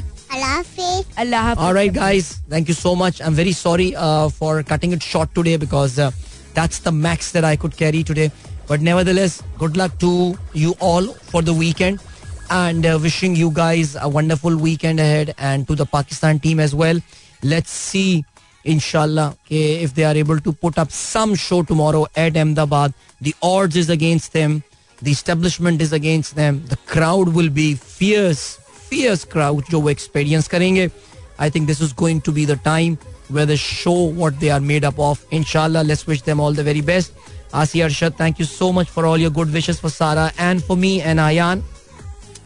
अल्लाह हाफिज। Thank you so much I am very sorry for cutting it short today because that's the max that I could carry today but nevertheless good luck to you all for the weekend and wishing you guys a wonderful weekend ahead and to the Pakistan team as well. Let's see, inshallah, okay, if they are able to put up some show tomorrow at Ahmedabad. The odds is against them. The establishment is against them. The crowd will be fierce, fierce crowd जो वो experience करेंगे. I think this is going to be the time where they show what they are made up of. Inshallah, let's wish them all the very best. Asi Arshad, thank you so much for all your good wishes for Sarah and for me and Ayan.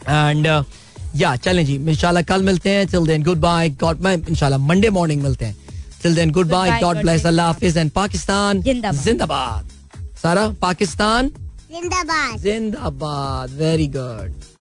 And या चलें जी इंशाल्लाह कल मिलते हैं। Till then goodbye God मैं इंशाल्लाह मंडे मॉर्निंग मिलते हैं। Till then goodbye God bless अल्लाह हाफिज. एंड पाकिस्तान जिंदाबाद. जिंदाबाद. सारा पाकिस्तान जिंदाबाद. जिंदाबाद. Very good